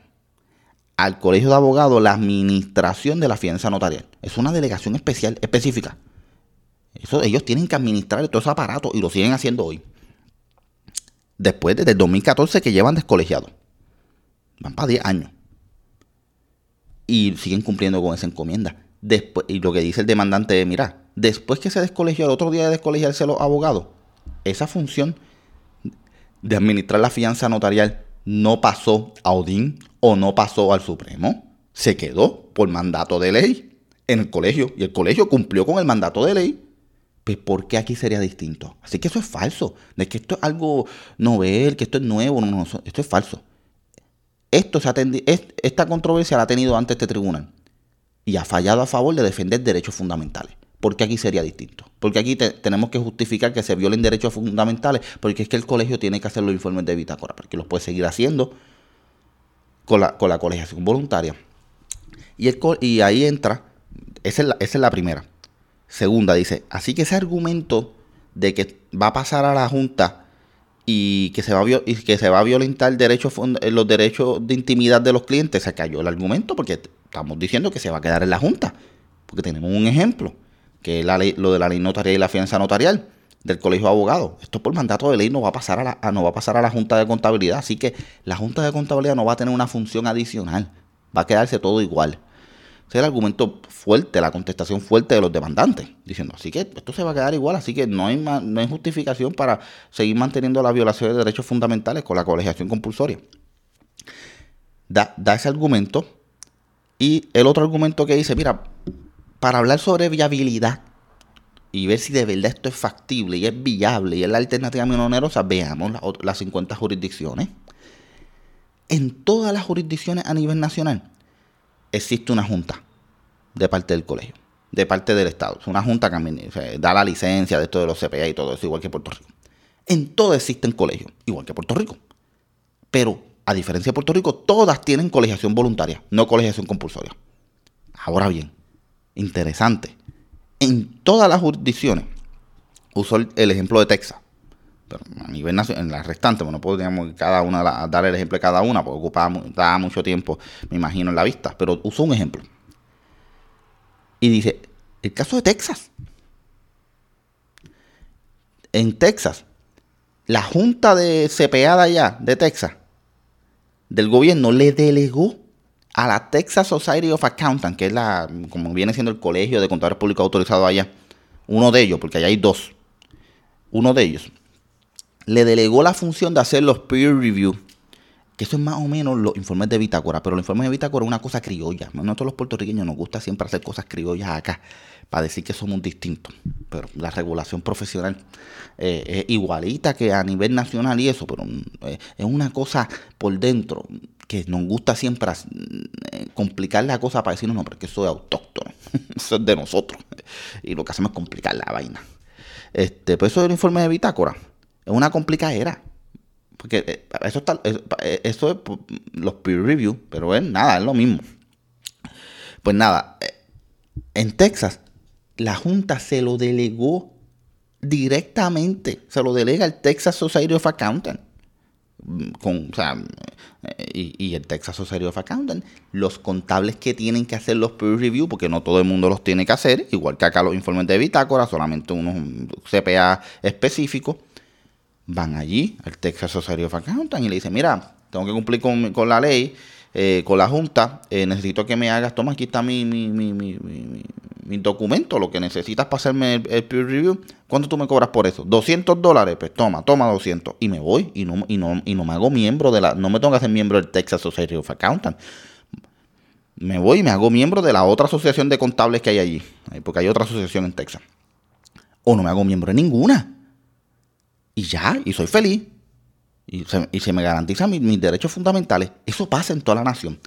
B: al colegio de abogados la administración de la fianza notarial. Es una delegación especial, específica. Eso, ellos tienen que administrar todo ese aparato y lo siguen haciendo hoy. Después, desde el 2014 que llevan descolegiados. Van para 10 años. Y siguen cumpliendo con esa encomienda. Después, y lo que dice el demandante es, mira, después que se descolegió, el otro día de descolegiarse los abogados, esa función de administrar la fianza notarial no pasó a Odín o no pasó al Supremo. Se quedó por mandato de ley en el colegio. Y el colegio cumplió con el mandato de ley. Pues ¿por qué aquí sería distinto? Así que eso es falso. De que esto es algo novel, que esto es nuevo. No, no, esto es falso. Esto se esta controversia la ha tenido antes este tribunal. Y ha fallado a favor de defender derechos fundamentales. ¿Por qué aquí sería distinto? Porque aquí tenemos que justificar que se violen derechos fundamentales, porque es que el colegio tiene que hacer los informes de bitácora, porque los puede seguir haciendo con la, con la colegiación voluntaria. Y, el, y ahí entra, esa es la primera. Segunda, dice, así que ese argumento de que va a pasar a la Junta y que se va a, y que se va a violentar los derechos de intimidad de los clientes, se cayó el argumento porque estamos diciendo que se va a quedar en la Junta, porque tenemos un ejemplo que es la ley, lo de la ley notarial y la fianza notarial del Colegio de Abogados. Esto por mandato de ley no va a pasar a la, no va a pasar a la Junta de Contabilidad, así que la Junta de Contabilidad no va a tener una función adicional, va a quedarse todo igual. Ese es el argumento fuerte, la contestación fuerte de los demandantes, diciendo, así que esto se va a quedar igual, así que no hay, no hay justificación para seguir manteniendo la violación de derechos fundamentales con la colegiación compulsoria. Da, da ese argumento y el otro argumento que dice, mira, para hablar sobre viabilidad y ver si de verdad esto es factible y es viable y es la alternativa menos onerosa, veamos las 50 jurisdicciones. En todas las jurisdicciones a nivel nacional existe una junta de parte del colegio, de parte del Estado. Es una junta que da la licencia de esto de los CPA y todo eso, igual que Puerto Rico. En todas existen colegios, igual que Puerto Rico. Pero, a diferencia de Puerto Rico, todas tienen colegiación voluntaria, no colegiación compulsoria. Ahora bien, interesante. En todas las jurisdicciones, uso el, ejemplo de Texas, a nivel nacional, en las restantes, bueno, podríamos cada una dar el ejemplo de cada una, porque ocupaba mucho tiempo, me imagino, en la vista, pero uso un ejemplo. Y dice, el caso de Texas. En Texas, la junta de CPA de allá, de Texas, del gobierno, le delegó a la Texas Society of Accountants, que es la, como viene siendo el colegio de contadores públicos autorizado allá, uno de ellos, porque allá hay dos, uno de ellos, le delegó la función de hacer los peer review, que eso es más o menos los informes de bitácora, pero los informes de bitácora es una cosa criolla. Nosotros los puertorriqueños nos gusta siempre hacer cosas criollas acá, para decir que somos distintos, pero la regulación profesional eh, es igualita que a nivel nacional y eso, pero eh, es una cosa por dentro que nos gusta siempre eh, complicar la cosa para decirnos, no, porque eso es autóctono, eso es de nosotros. Y lo que hacemos es complicar la vaina. Este, pues eso es el informe de bitácora. Es una complicadera. Porque eh, eso, está, eh, eso es los peer review, pero es nada, es lo mismo. Pues nada, en Texas, la Junta se lo delegó directamente, se lo delega el Texas Society of Accountants con, o sea, y, el Texas Society of Accountants, los contables que tienen que hacer los peer review, porque no todo el mundo los tiene que hacer, igual que acá los informes de bitácora, solamente unos CPA específicos, van allí al Texas Society of Accountants y le dicen, mira, tengo que cumplir con, con la ley, eh, con la Junta, eh, necesito que me hagas, toma, aquí está mi, mi, mi, mi, documento, lo que necesitas para hacerme el, peer review, ¿cuánto tú me cobras por eso? 200 dólares, pues toma, toma 200 y me voy y no, y no, y no me hago miembro de la, no me tengo que hacer miembro del Texas Society of Accountants. Me voy y me hago miembro de la otra asociación de contables que hay allí, porque hay otra asociación en Texas. O no me hago miembro de ninguna. Y ya, y soy feliz. y se, me garantizan mis, derechos fundamentales. Eso pasa en toda la nación.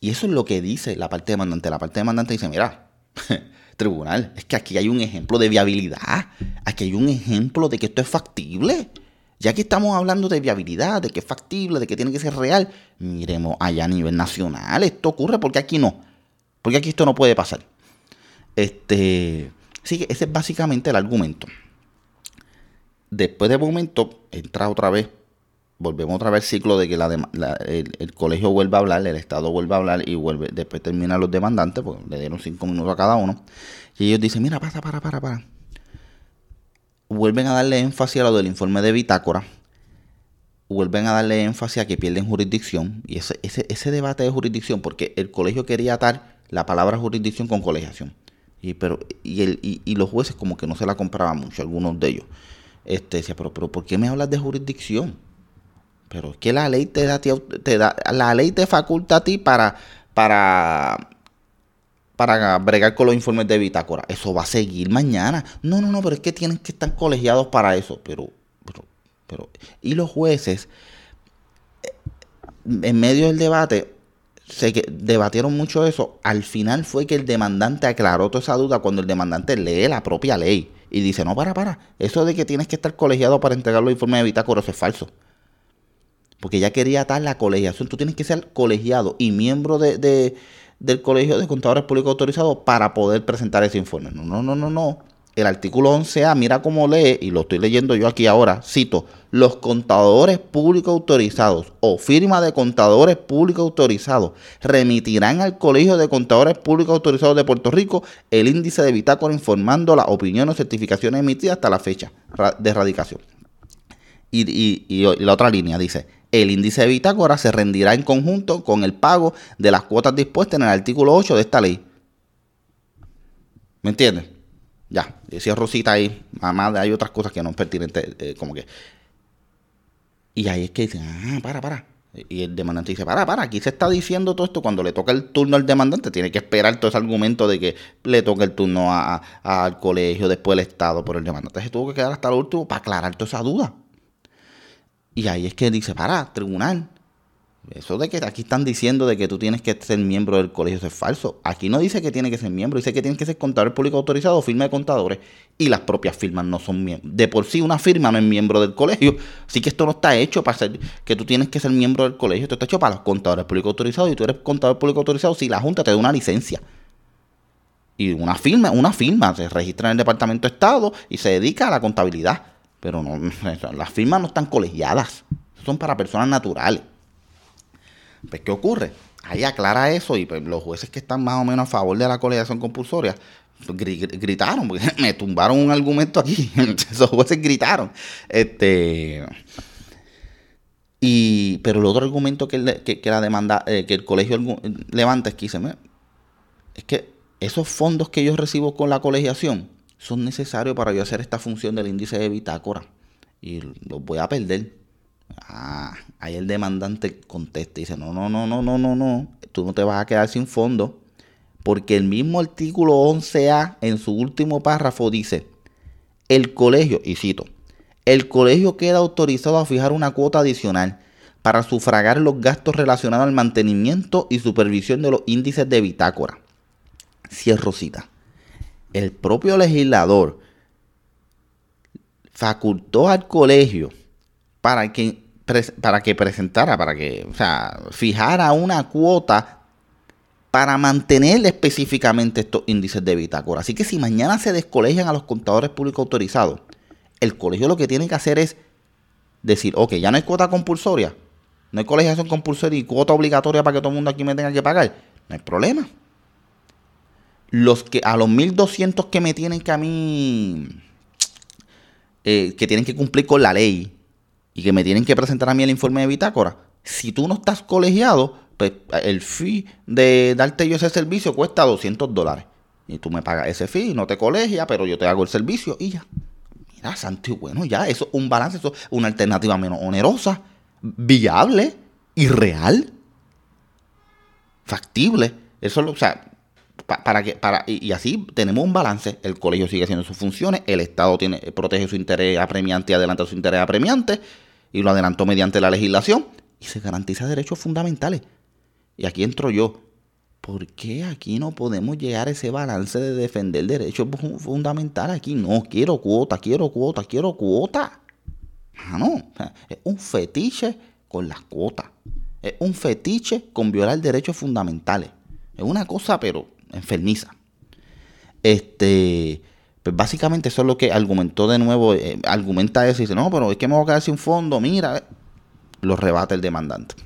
B: Y eso es lo que dice la parte demandante. La parte demandante dice, mira, tribunal, es que aquí hay un ejemplo de viabilidad. Aquí hay un ejemplo de que esto es factible. Ya que estamos hablando de viabilidad, de que es factible, de que tiene que ser real, miremos allá a nivel nacional. Esto ocurre porque aquí no. Porque aquí esto no puede pasar. Este, sí, ese es básicamente el argumento. Después de momento, entra otra vez, volvemos otra vez al ciclo de que el, colegio vuelva a hablar, el Estado vuelve a hablar y vuelve, después terminan los demandantes, porque le dieron cinco minutos a cada uno. Y ellos dicen, mira, para, para, para, para. Vuelven a darle énfasis a lo del informe de bitácora. Vuelven a darle énfasis a que pierden jurisdicción. Y ese, ese, ese debate de jurisdicción, porque el colegio quería atar la palabra jurisdicción con colegiación. Y, pero, y, el, y, los jueces como que no se la compraban mucho, algunos de ellos. Este, decía, pero, pero ¿por qué me hablas de jurisdicción? Pero es que la ley te da, te da la ley te faculta a ti para, para, para bregar con los informes de bitácora. Eso va a seguir mañana. No, no, no, pero es que tienen que estar colegiados para eso. Pero, pero, pero, y los jueces, eh, en medio del debate, se debatieron mucho eso. Al final fue que el demandante aclaró toda esa duda cuando el demandante lee la propia ley y dice, no, para, para, eso de que tienes que estar colegiado para entregar los informes de bitácora, eso es falso. Porque ya quería dar la colegiación. Tú tienes que ser colegiado y miembro de, del Colegio de Contadores Públicos Autorizados para poder presentar ese informe. No, no, no, no, no el artículo 11A, mira cómo lee, y lo estoy leyendo yo aquí ahora, cito, los contadores públicos autorizados o firma de contadores públicos autorizados remitirán al Colegio de Contadores Públicos Autorizados de Puerto Rico el índice de bitácora informando las opiniones o certificaciones emitidas hasta la fecha de erradicación. Y, la otra línea dice, el índice de bitácora se rendirá en conjunto con el pago de las cuotas dispuestas en el artículo 8 de esta ley. ¿Me entiendes? Ya, decía Rosita ahí, mamá, hay otras cosas que no es pertinente, eh, como que. Y ahí es que dicen, ah, para, para. Y el demandante dice, para, para, aquí se está diciendo todo esto. Cuando le toca el turno al demandante, tiene que esperar todo ese argumento de que le toca el turno al colegio, después el Estado por el demandante. Se tuvo que quedar hasta el último para aclarar toda esa duda. Y ahí es que dice, para, tribunal, eso de que aquí están diciendo de que tú tienes que ser miembro del colegio, eso es falso. Aquí no dice que tiene que ser miembro, dice que tiene que ser contador público autorizado o firma de contadores. Y las propias firmas no son miembros. De por sí una firma no es miembro del colegio. Así que esto no está hecho para ser que tú tienes que ser miembro del colegio. Esto está hecho para los contadores públicos autorizados. Y tú eres contador público autorizado si la Junta te da una licencia. Y una firma, una firma se registra en el Departamento de Estado y se dedica a la contabilidad. Pero no, las firmas no están colegiadas. Son para personas naturales. Pues, ¿qué ocurre? Ahí aclara eso y pues, los jueces que están más o menos a favor de la colegiación compulsoria pues, gritaron, porque me tumbaron un argumento aquí. Esos jueces gritaron. Este. Y, pero el otro argumento que, la demanda, eh, que el colegio levanta es que dice, es que esos fondos que yo recibo con la colegiación son necesarios para yo hacer esta función del índice de bitácora. Y los voy a perder. Ah, ahí el demandante contesta y dice, no, no, no, no, no, no, no, tú no te vas a quedar sin fondo, porque el mismo artículo 11A en su último párrafo dice, el colegio, y cito, el colegio queda autorizado a fijar una cuota adicional para sufragar los gastos relacionados al mantenimiento y supervisión de los índices de bitácora. Cierro cita. El propio legislador facultó al colegio para que, para que presentara, para que, o sea, fijara una cuota para mantener específicamente estos índices de bitácora. Así que si mañana se descolegian a los contadores públicos autorizados, el colegio lo que tiene que hacer es decir, ok, ya no hay cuota compulsoria, no hay colegiación compulsoria y cuota obligatoria para que todo el mundo aquí me tenga que pagar, no hay problema. Los que, a los 1200 que me tienen que a mí, eh, que tienen que cumplir con la ley, y que me tienen que presentar a mí el informe de bitácora, si tú no estás colegiado, pues el fee de darte yo ese servicio cuesta 200 dólares. Y tú me pagas ese fee, no te colegia, pero yo te hago el servicio y ya. Mira, Santi, bueno, ya, eso es un balance, eso es una alternativa menos onerosa, viable y real, factible. Eso, o sea, para que para y, así tenemos un balance el colegio sigue haciendo sus funciones el estado tiene protege su interés apremiante y adelanta su interés apremiante y lo adelantó mediante la legislación y se garantiza derechos fundamentales. Y aquí entro yo. ¿Por qué aquí no podemos llegar a ese balance de defender derechos fundamentales? Aquí no, quiero cuota, quiero cuota, quiero cuota. Ah, no, es un fetiche con las cuotas. Es un fetiche con violar derechos fundamentales. Es una cosa, pero enfermiza. Este, pues básicamente eso es lo que argumentó de nuevo, eh, argumenta eso y dice, no, pero es que me voy a quedar sin fondo, mira, lo rebate el demandante.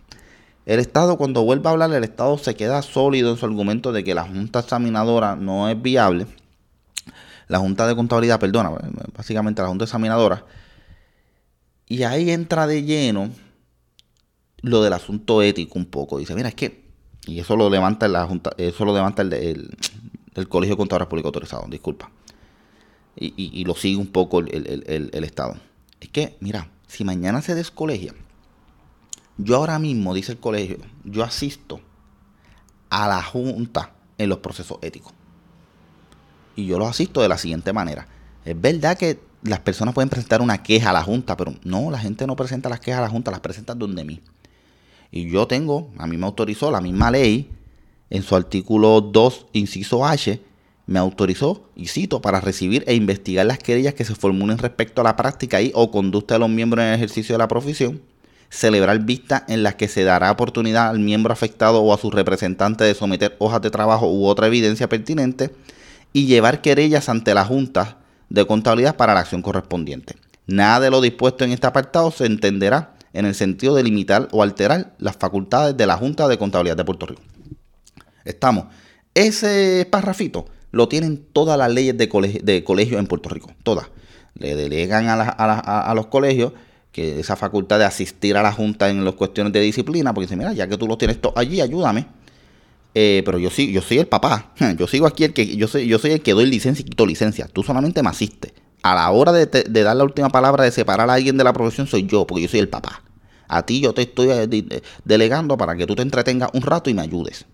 B: El Estado, cuando vuelve a hablar, el Estado se queda sólido en su argumento de que la Junta Examinadora no es viable. La Junta de Contabilidad, perdona, básicamente la Junta Examinadora. Y ahí entra de lleno lo del asunto ético un poco. Dice, mira, es que, y eso lo levanta la Junta, eso lo levanta el, Colegio de Contadores Públicos Autorizados, disculpa. Y, lo sigue un poco el, el Estado. Es que, mira, si mañana se descolegia, yo ahora mismo, dice el colegio, yo asisto a la Junta en los procesos éticos. Y yo los asisto de la siguiente manera. Es verdad que las personas pueden presentar una queja a la Junta, pero no, la gente no presenta las quejas a la Junta, las presenta donde mí. Y yo tengo, a mí me autorizó la misma ley, en su artículo 2, inciso H, me autorizó, y cito, para recibir e investigar las querellas que se formulen respecto a la práctica y o conducta de los miembros en el ejercicio de la profesión celebrar vistas en las que se dará oportunidad al miembro afectado o a su representante de someter hojas de trabajo u otra evidencia pertinente y llevar querellas ante la Junta de Contabilidad para la acción correspondiente. Nada de lo dispuesto en este apartado se entenderá en el sentido de limitar o alterar las facultades de la Junta de Contabilidad de Puerto Rico. Estamos. Ese párrafito lo tienen todas las leyes de, colegio, en Puerto Rico. Todas. Le delegan a los colegios que esa facultad de asistir a la Junta en las cuestiones de disciplina, porque dice, mira, ya que tú lo tienes todo allí, ayúdame. Eh, pero yo sí, yo soy el papá. Yo sigo aquí el que, yo soy, yo soy el que doy licencia y quito licencia. Tú solamente me asistes. A la hora de, dar la última palabra de separar a alguien de la profesión soy yo, porque yo soy el papá. A ti yo te estoy eh, delegando para que tú te entretengas un rato y me ayudes.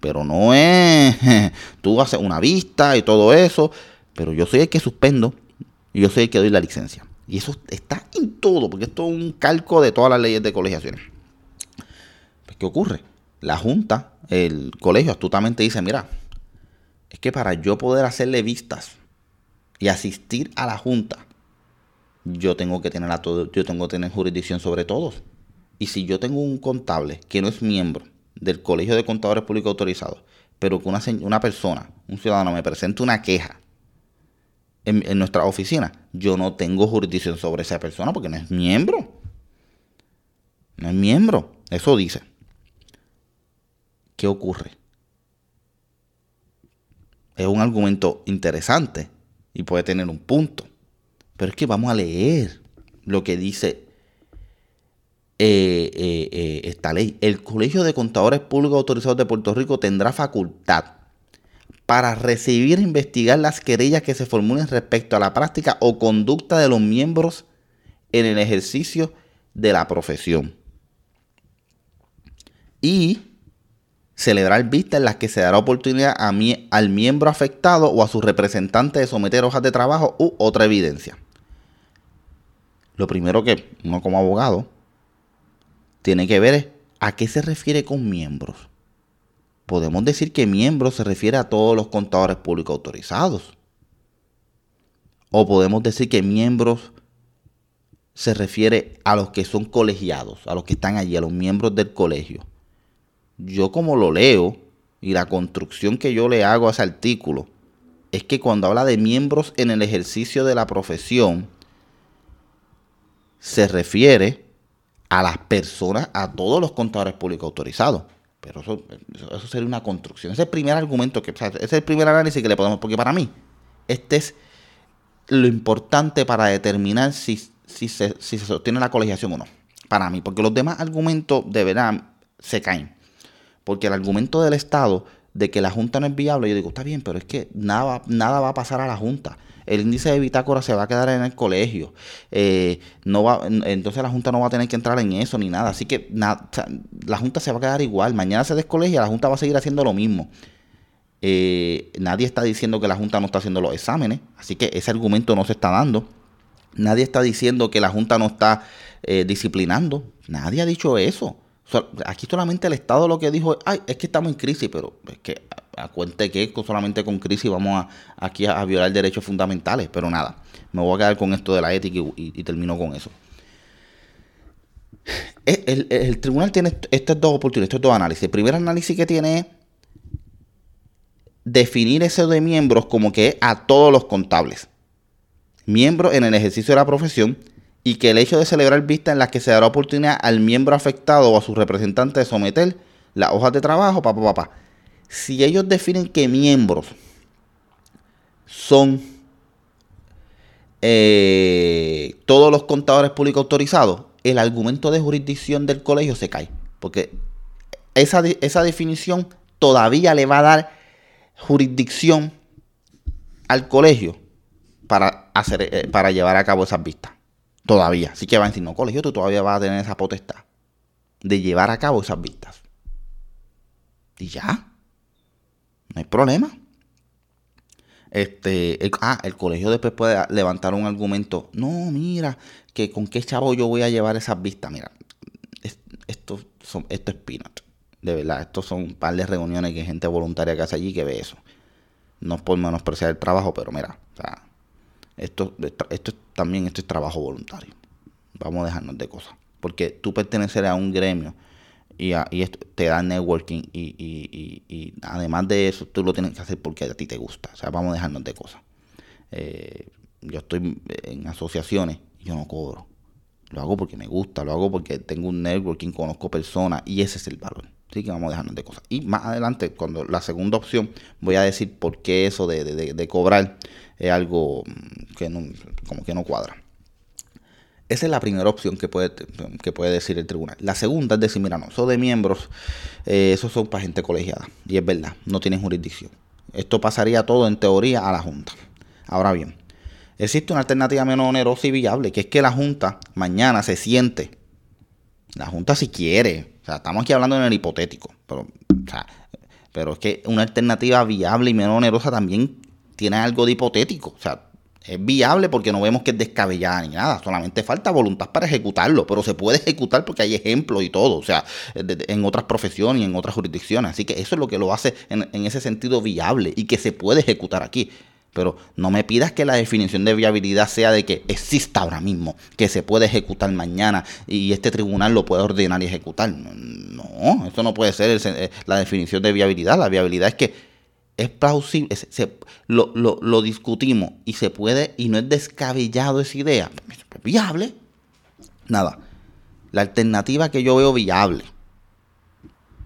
B: Pero no es, tú haces una vista y todo eso, pero yo soy el que suspendo y yo soy el que doy la licencia. Y eso está en todo, porque esto es un calco de todas las leyes de colegiaciones. Pues, ¿Qué ocurre? La Junta, el colegio astutamente dice, mira, es que para yo poder hacerle vistas y asistir a la Junta, yo tengo que tener a todo, yo tengo que tener jurisdicción sobre todos. Y si yo tengo un contable que no es miembro del Colegio de Contadores Públicos Autorizados, pero que una, una persona, un ciudadano me presente una queja en, nuestra oficina, yo no tengo jurisdicción sobre esa persona porque no es miembro. No es miembro. Eso dice. ¿Qué ocurre? Es un argumento interesante y puede tener un punto. Pero es que vamos a leer lo que dice eh, eh, eh, esta ley. El Colegio de Contadores Públicos Autorizados de Puerto Rico tendrá facultad para recibir e investigar las querellas que se formulen respecto a la práctica o conducta de los miembros en el ejercicio de la profesión. Y celebrar vistas en las que se dará oportunidad a al miembro afectado o a su representante de someter hojas de trabajo u otra evidencia. Lo primero que uno como abogado tiene que ver a qué se refiere con miembros podemos decir que miembro se refiere a todos los contadores públicos autorizados. O podemos decir que miembros se refiere a los que son colegiados, a los que están allí, a los miembros del colegio. Yo como lo leo y la construcción que yo le hago a ese artículo es que cuando habla de miembros en el ejercicio de la profesión, se refiere a las personas, a todos los contadores públicos autorizados. Pero eso, eso, sería una construcción. Ese es el primer argumento, que, ese es el primer análisis que le podemos, porque para mí, este es lo importante para determinar si, si, se, si se sostiene la colegiación o no. Para mí, porque los demás argumentos de verdad se caen. Porque el argumento del Estado de que la Junta no es viable, yo digo, está bien, pero es que nada, nada va a pasar a la Junta el índice de bitácora se va a quedar en el colegio. Eh, no va, entonces la Junta no va a tener que entrar en eso ni nada. Así que la Junta se va a quedar igual. Mañana se descolegia, la Junta va a seguir haciendo lo mismo. Eh, nadie está diciendo que la Junta no está haciendo los exámenes, así que ese argumento no se está dando. Nadie está diciendo que la Junta no está eh, disciplinando. Nadie ha dicho eso. Aquí solamente el Estado lo que dijo, ay, es que estamos en crisis, pero es que a, cuenta que solamente con crisis vamos a, aquí a, violar derechos fundamentales. Pero nada, me voy a quedar con esto de la ética y, termino con eso. El, el, tribunal tiene estas dos oportunidades, estos dos análisis. El primer análisis que tiene es definir ese de miembros como que a todos los contables, miembros en el ejercicio de la profesión, y que el hecho de celebrar vistas en las que se dará oportunidad al miembro afectado o a su representante de someter las hojas de trabajo, papá, papá. Si ellos definen que miembros son eh, todos los contadores públicos autorizados, el argumento de jurisdicción del colegio se cae. Porque esa, esa definición todavía le va a dar jurisdicción al colegio para, hacer, eh, para llevar a cabo esas vistas. Todavía. Así que va a decir, no, colegio, tú todavía vas a tener esa potestad de llevar a cabo esas vistas. Y ya. No hay problema. Este, ah, el colegio después puede levantar un argumento. No, mira, que con qué chavo yo voy a llevar esas vistas. Mira, esto, son, esto es peanut. De verdad, estos son un par de reuniones que hay gente voluntaria que hace allí que ve eso. No es por menospreciar el trabajo, pero mira, o sea, esto, esto también esto es trabajo voluntario. Vamos a dejarnos de cosas. Porque tú perteneces a un gremio y, esto te da networking y, además de eso tú lo tienes que hacer porque a ti te gusta. O sea, vamos a dejarnos de cosas. Eh, yo estoy en asociaciones y yo no cobro. Lo hago porque me gusta, lo hago porque tengo un networking, conozco personas y ese es el valor. Así que vamos a dejarnos de cosas. Y más adelante, cuando la segunda opción, voy a decir por qué eso de, cobrar es algo que no, como que no cuadra. Esa es la primera opción que puede, que puede decir el tribunal. La segunda es decir, mira, no, eso de miembros, eh, esos son para gente colegiada. Y es verdad, no tienen jurisdicción. Esto pasaría todo en teoría a la Junta. Ahora bien, existe una alternativa menos onerosa y viable, que es que la Junta mañana se siente. La Junta si quiere, o sea, estamos aquí hablando en el hipotético, pero, pero es que una alternativa viable y menos onerosa también tiene algo de hipotético. O sea, es viable porque no vemos que es descabellada ni nada, solamente falta voluntad para ejecutarlo, pero se puede ejecutar porque hay ejemplos y todo, o sea, en otras profesiones y en otras jurisdicciones. Así que eso es lo que lo hace en, en ese sentido viable y que se puede ejecutar aquí. Pero no me pidas que la definición de viabilidad sea de que exista ahora mismo, que se puede ejecutar mañana y este tribunal lo puede ordenar y ejecutar. No, eso no puede ser eh, la definición de viabilidad. La viabilidad es que es plausible, se, lo, discutimos y se puede, y no es descabellado esa idea. Es viable. Nada. La alternativa que yo veo viable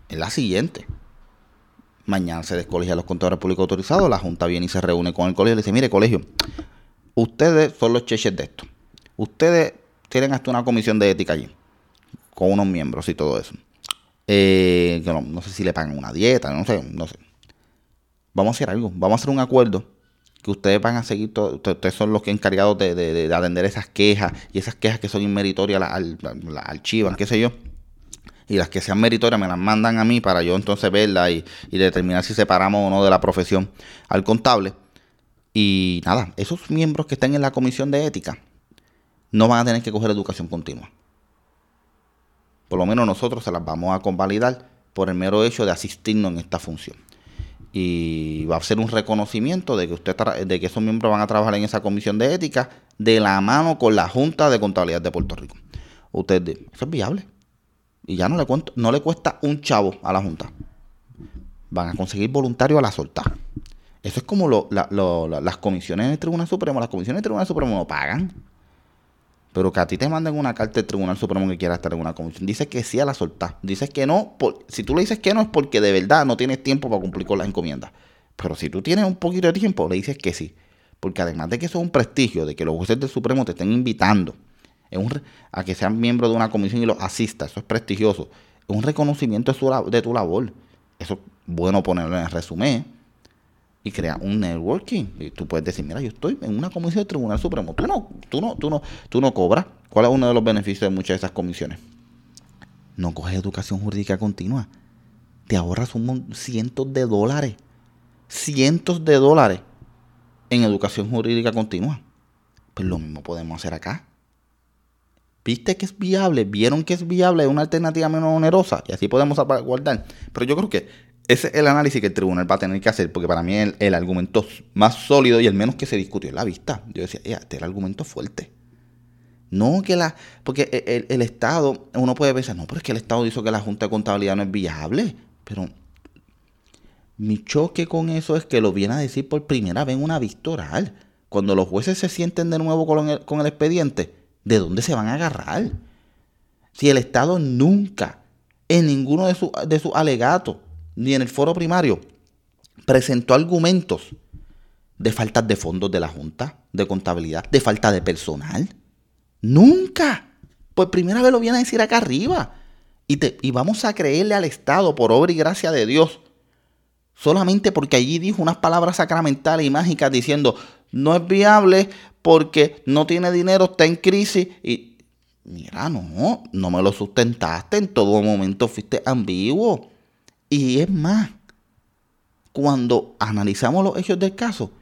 B: es la siguiente. Mañana se descolegia los contadores públicos autorizados, la Junta viene y se reúne con el colegio y le dice, mire colegio, ustedes son los cheches de esto. Ustedes tienen hasta una comisión de ética allí, con unos miembros y todo eso. Eh, no, sé si le pagan una dieta, no sé, no sé. Vamos a hacer algo, vamos a hacer un acuerdo que ustedes van a seguir, ustedes son los que encargados de, atender esas quejas y esas quejas que son inmeritorias al, al, qué sé yo y las que sean meritorias me las mandan a mí para yo entonces verlas y, determinar si separamos o no de la profesión al contable. Y nada, esos miembros que estén en la comisión de ética no van a tener que coger educación continua. Por lo menos nosotros se las vamos a convalidar por el mero hecho de asistirnos en esta función. Y va a ser un reconocimiento de que usted de que esos miembros van a trabajar en esa comisión de ética de la mano con la Junta de Contabilidad de Puerto Rico. Usted, eso es viable. Y ya no le, cuento, no le cuesta un chavo a la Junta. Van a conseguir voluntarios a la soltar. Eso es como las comisiones del Tribunal Supremo. Las comisiones del Tribunal Supremo no pagan. Pero que a ti te manden una carta del Tribunal Supremo que quiera estar en una comisión. Dice que sí a la soltar. Dices que no. si tú le dices que no es porque de verdad no tienes tiempo para cumplir con las encomiendas. Pero si tú tienes un poquito de tiempo, le dices que sí. Porque además de que eso es un prestigio, de que los jueces del Supremo te estén invitando a que sean miembro de una comisión y los asista. Eso es prestigioso. Es un reconocimiento de, tu labor. Eso es bueno ponerlo en resumen y crear un networking. Y tú puedes decir, mira, yo estoy en una comisión del Tribunal Supremo. Tú no, tú no, tú no, tú no cobras. ¿Cuál es uno de los beneficios de muchas de esas comisiones? No coges educación jurídica continua. Te ahorras un cientos de dólares. Cientos de dólares en educación jurídica continua. Pues lo mismo podemos hacer acá. ¿Viste que es viable? ¿Vieron que es viable? Es una alternativa menos onerosa. Y así podemos guardar. Pero yo creo que ese es el análisis que el tribunal va a tener que hacer. Porque para mí el, argumento más sólido y el menos que se discutió en la vista. Yo decía, este es el argumento fuerte. No que la. Porque el, el, Estado, uno puede pensar, no, pero es que el Estado dijo que la Junta de Contabilidad no es viable. Pero mi choque con eso es que lo viene a decir por primera vez en una vista oral. Cuando los jueces se sienten de nuevo con el, con el expediente, ¿de dónde se van a agarrar? Si el Estado nunca, en ninguno de, sus de sus alegatos, ni en el foro primario, presentó argumentos de falta de fondos de la Junta de Contabilidad, de falta de personal. Nunca. Por primera vez lo viene a decir acá arriba. Y, te, y vamos a creerle al Estado por obra y gracia de Dios. Solamente porque allí dijo unas palabras sacramentales y mágicas diciendo, no es viable porque no tiene dinero, está en crisis. Y mira, no, no me lo sustentaste, en todo momento fuiste ambiguo. Y es más, cuando analizamos los hechos del caso,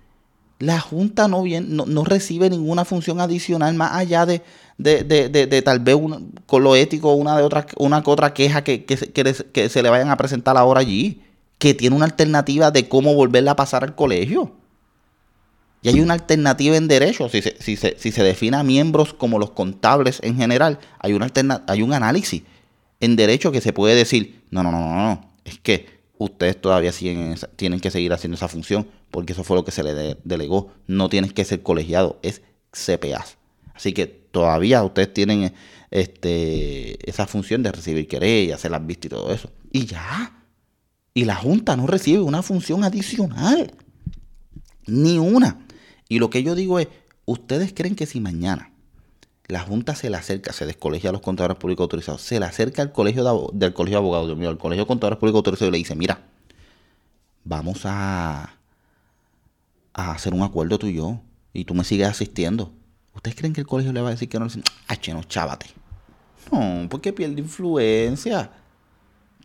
B: la Junta no, no, recibe ninguna función adicional más allá de, de, tal vez con lo ético una de otra, una que otra queja que, que, se le vayan a presentar ahora allí, que tiene una alternativa de cómo volverla a pasar al colegio. Y hay una alternativa en derecho, si se, si se, si se define a miembros como los contables en general, hay, una hay un análisis en derecho que se puede decir, no, no, no, no, no, es que ustedes todavía siguen tienen que seguir haciendo esa función porque eso fue lo que se le delegó. No tienes que ser colegiado, es CPA. Así que todavía ustedes tienen este, esa función de recibir querellas, hacer las vistas y todo eso. Y ya. Y la Junta no recibe una función adicional. Ni una. Y lo que yo digo es, ¿ustedes creen que si mañana la Junta se le acerca, se descolegia a los contadores públicos autorizados, se le acerca al colegio del colegio de abogados, mío, al colegio de contadores públicos autorizados y le dice, mira, vamos a hacer un acuerdo tú y yo y tú me sigues asistiendo. ¿Ustedes creen que el colegio le va a decir que no? Ah, no, chávate. No, porque pierde influencia.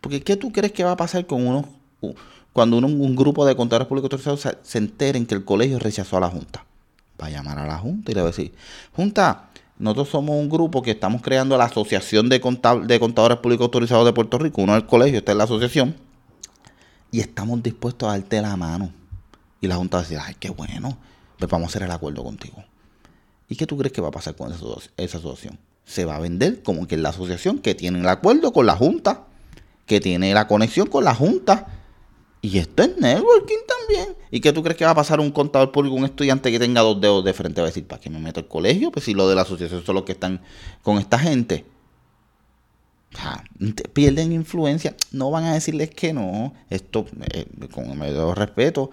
B: Porque ¿qué tú crees que va a pasar con uno cuando uno, un grupo de contadores públicos autorizados se, se enteren que el colegio rechazó a la Junta? Va a llamar a la Junta y le va a decir, Junta, nosotros somos un grupo que estamos creando la Asociación de, de Contadores Públicos Autorizados de Puerto Rico. Uno es el colegio, esta es la asociación. Y estamos dispuestos a darte la mano y la Junta va a decir, ay, qué bueno, pues vamos a hacer el acuerdo contigo. ¿Y qué tú crees que va a pasar con esa, asociación? Se va a vender como que es la asociación que tiene el acuerdo con la Junta, que tiene la conexión con la Junta. Y esto es networking también. ¿Y qué tú crees que va a pasar un contador público, un estudiante que tenga dos dedos de frente? Va a decir, ¿para qué me meto al colegio? Pues si lo de la asociación son los que están con esta gente. pierden influencia. No van a decirles que no. Esto, eh, con el mayor respeto,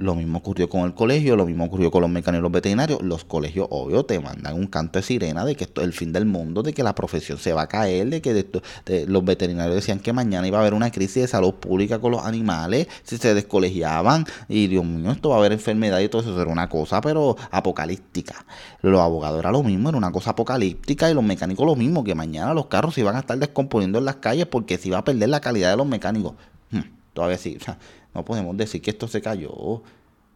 B: lo mismo ocurrió con el colegio, lo mismo ocurrió con los mecánicos veterinarios. Los colegios, obvio, te mandan un canto de sirena de que esto es el fin del mundo, de que la profesión se va a caer, de que los veterinarios decían que mañana iba a haber una crisis de salud pública con los animales, si se descolegiaban. Y Dios mío, esto va a haber enfermedad y todo eso. Era una cosa, pero apocalíptica. Los abogados era lo mismo, era una cosa apocalíptica. Y los mecánicos lo mismo, que mañana los carros se iban a estar descomponiendo en las calles porque se iba a perder la calidad de los mecánicos. Hmm, todavía sí. O sea, no podemos decir que esto se cayó.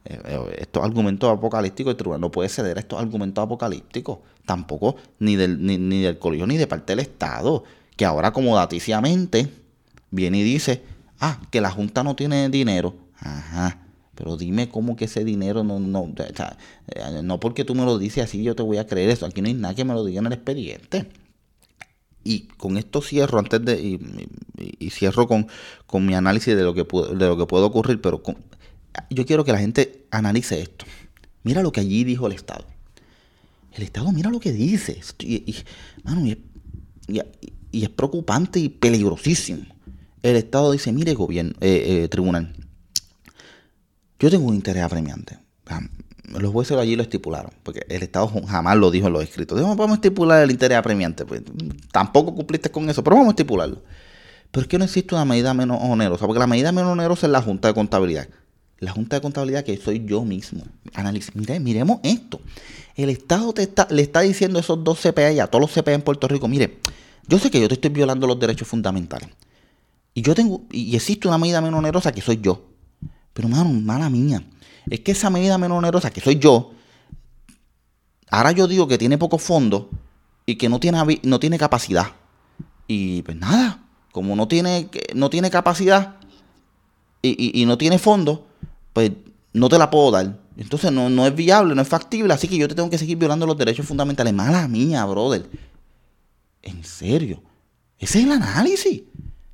B: Eh, eh, estos argumentos apocalípticos, el tribunal no puede ceder a estos argumentos apocalípticos, tampoco ni del, ni, del colegio ni de parte del Estado, que ahora acomodaticiamente viene y dice, ah, que la Junta no tiene dinero. Ajá, pero dime cómo que ese dinero no, no, eh, no porque tú me lo dices así, yo te voy a creer eso. Aquí no hay nada que me lo diga en el expediente. Y con esto cierro antes de y, cierro con, con, mi análisis de lo que de lo que puede ocurrir, pero yo quiero que la gente analice esto. Mira lo que allí dijo el Estado. El Estado mira lo que dice. Y, es preocupante y peligrosísimo. El Estado dice, mire gobierno, eh, eh, tribunal, yo tengo un interés apremiante los jueces allí lo estipularon, porque el Estado jamás lo dijo en los escritos. Dijo, vamos a estipular el interés apremiante. Pues, tampoco cumpliste con eso, pero vamos a estipularlo. Pero es que no existe una medida menos onerosa, porque la medida menos onerosa es la Junta de Contabilidad. La Junta de Contabilidad que soy yo mismo. Analice, mire, miremos esto. El Estado le está diciendo a esos dos CPA y a todos los CPA en Puerto Rico, mire, yo sé que yo te estoy violando los derechos fundamentales. Y yo tengo, y existe una medida menos onerosa que soy yo. Pero, mano, mala mía es que esa medida menos onerosa, que soy yo, ahora yo digo que tiene poco fondo y que no tiene, no tiene capacidad. Y pues nada, como no tiene, no tiene capacidad y, no tiene fondo, pues no te la puedo dar. Entonces no, no es viable, no es factible, así que yo te tengo que seguir violando los derechos fundamentales. Mala mía, brother. En serio. Ese es el análisis.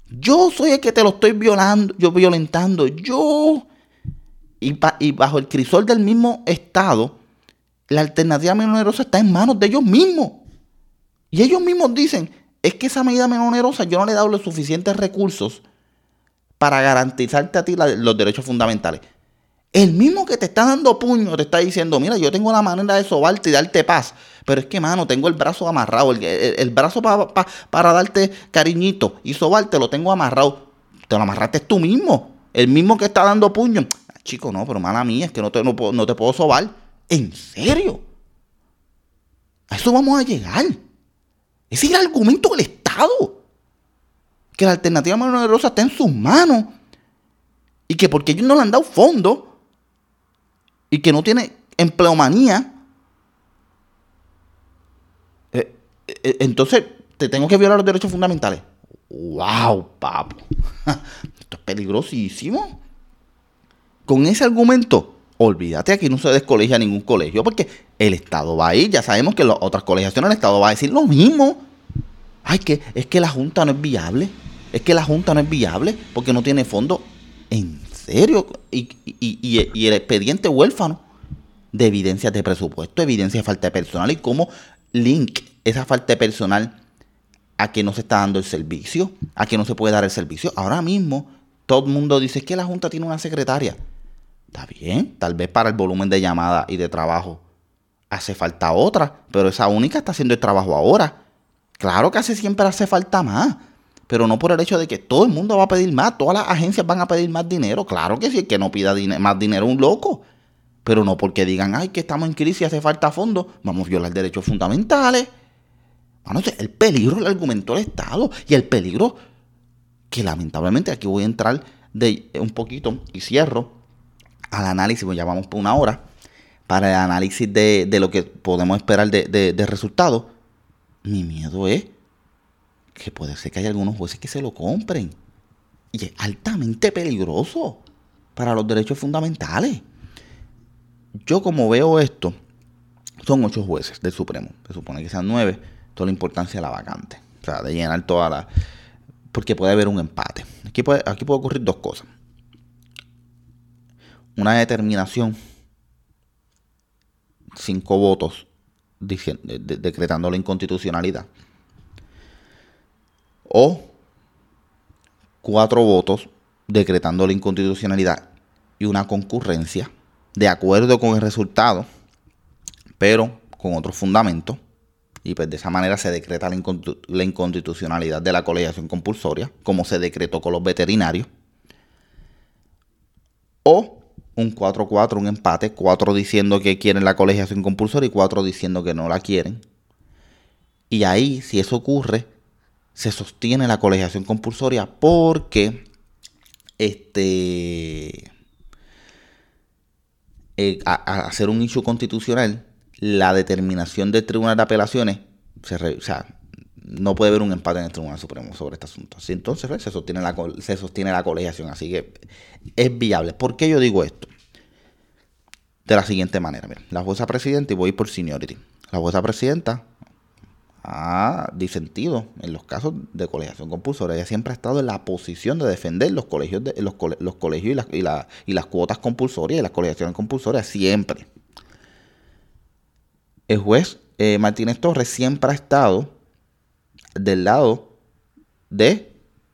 B: Yo soy el que te lo estoy violando, yo violentando. Yo. Y, bajo el crisol del mismo Estado, la alternativa menos onerosa está en manos de ellos mismos. Y ellos mismos dicen, es que esa medida menos onerosa yo no le he dado los suficientes recursos para garantizarte a ti los derechos fundamentales. El mismo que te está dando puño te está diciendo, mira, yo tengo la manera de sobarte y darte paz. Pero es que, mano, tengo el brazo amarrado. El, brazo para darte cariñito y sobarte lo tengo amarrado. Te lo amarraste tú mismo. El mismo que está dando puño. Chico, no, pero mala mía, es que no te, no, te puedo sobar. ¿En serio? A eso vamos a llegar. Ese es el argumento del Estado. Que la alternativa más numerosa está en sus manos. Y que porque ellos no le han dado fondo y que no tiene empleomanía, eh, eh, entonces te tengo que violar los derechos fundamentales. ¡Wow, papo! Esto es peligrosísimo. Con ese argumento, olvídate, aquí no se descolegia ningún colegio porque el Estado va a ir. Ya sabemos que las otras colegiaciones el Estado va a decir lo mismo. Ay, que es que la Junta no es viable. Es que la Junta no es viable porque no tiene fondo. En serio. Y, el expediente huérfano de evidencias de presupuesto, evidencia de falta de personal y cómo link esa falta de personal a que no se está dando el servicio, a que no se puede dar el servicio. Ahora mismo todo el mundo dice que la Junta tiene una secretaria. Está bien, tal vez para el volumen de llamada y de trabajo hace falta otra, pero esa única está haciendo el trabajo ahora. Claro que hace siempre hace falta más pero no por el hecho de que todo el mundo va a pedir más, todas las agencias van a pedir más dinero. Claro que sí, el que no pida más dinero un loco. Pero no porque digan, ay, que estamos en crisis y hace falta fondos, vamos a violar derechos fundamentales. El peligro el argumento del Estado y el peligro que lamentablemente aquí voy a entrar de un poquito y cierro al análisis, pues ya vamos por una hora, para el análisis de, lo que podemos esperar de, de resultados. Mi miedo es que puede ser que haya algunos jueces que se lo compren. Y es altamente peligroso para los derechos fundamentales. Yo como veo esto, son ocho jueces del Supremo. Se supone que sean nueve. Toda la importancia de la vacante. O sea, de llenar toda la... Porque puede haber un empate. Aquí puede, aquí puede ocurrir dos cosas. Una determinación, cinco votos decretando la inconstitucionalidad o cuatro votos decretando la inconstitucionalidad y una concurrencia de acuerdo con el resultado, pero con otro fundamento. Y pues de esa manera se decreta la, inconstitucionalidad de la colegiación compulsoria, como se decretó con los veterinarios. O un 4-4, un empate, cuatro diciendo que quieren la colegiación compulsoria y cuatro diciendo que no la quieren. Y ahí, si eso ocurre, se sostiene la colegiación compulsoria porque este eh, a, hacer un issue constitucional, la determinación del Tribunal de Apelaciones, se o sea, no puede haber un empate en el Tribunal Supremo sobre este asunto. entonces pues, se, sostiene la, se sostiene la colegiación, así que es viable. ¿Por qué yo digo esto? De la siguiente manera, la jueza presidenta, y voy por seniority, la jueza presidenta ha disentido en los casos de colegiación compulsoria. Ella siempre ha estado en la posición de defender los colegios, de, los, colegios y, las, y, la, y las cuotas compulsorias y las colegiaciones compulsorias, siempre. El juez eh, Martínez Torres siempre ha estado del lado de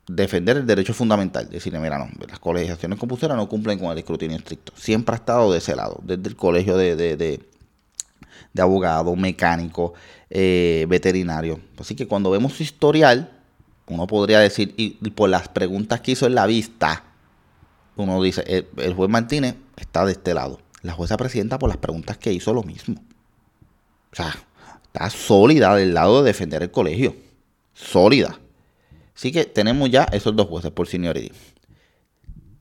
B: defender el derecho fundamental. Decirle, mira, no, las colegiaciones compulsorias no cumplen con el escrutinio estricto. Siempre ha estado de ese lado, desde el colegio de, de, de, abogado, mecánico, eh, veterinario. Así que cuando vemos su historial, uno podría decir, y, por las preguntas que hizo en la vista, uno dice, el, juez Martínez está de este lado. La jueza presidenta por las preguntas que hizo lo mismo. O sea, está sólida del lado de defender el colegio. Sólida. Así que tenemos ya esos dos jueces por seniority.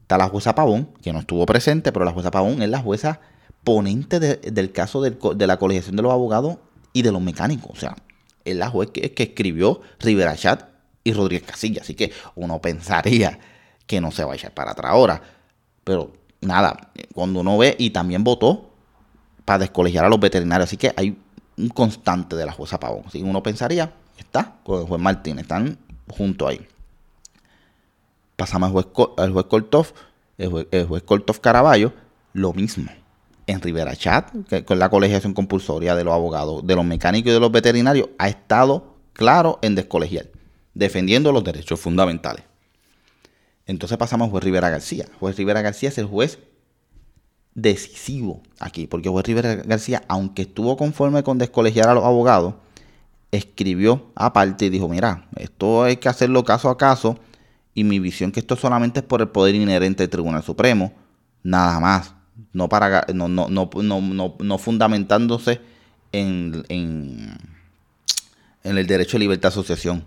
B: Está la jueza Pavón, que no estuvo presente, pero la jueza Pavón es la jueza ponente del caso de la colegiación de los abogados y de los mecánicos. O sea, es la juez que, que escribió Rivera Chat y Rodríguez Casilla. Así que uno pensaría que no se va a echar para atrás ahora. Pero nada, cuando uno ve y también votó para descolegiar a los veterinarios. Así que hay un constante de la jueza Pavón. Así que uno pensaría, está con el juez Martínez, están juntos ahí. Pasamos al juez, al el juez, el Caraballo, lo mismo. En Rivera Chat, con la colegiación compulsoria de los abogados, de los mecánicos y de los veterinarios, ha estado claro en descolegiar, defendiendo los derechos fundamentales. Entonces pasamos al juez Rivera García. Juez Rivera García es el juez decisivo aquí, porque juez Rivera García, aunque estuvo conforme con descolegiar a los abogados, escribió aparte y dijo, mira, esto hay que hacerlo caso a caso y mi visión que esto solamente es por el poder inherente del Tribunal Supremo, nada más, no, para, no, no, no, no fundamentándose en, en, en el derecho de libertad de asociación,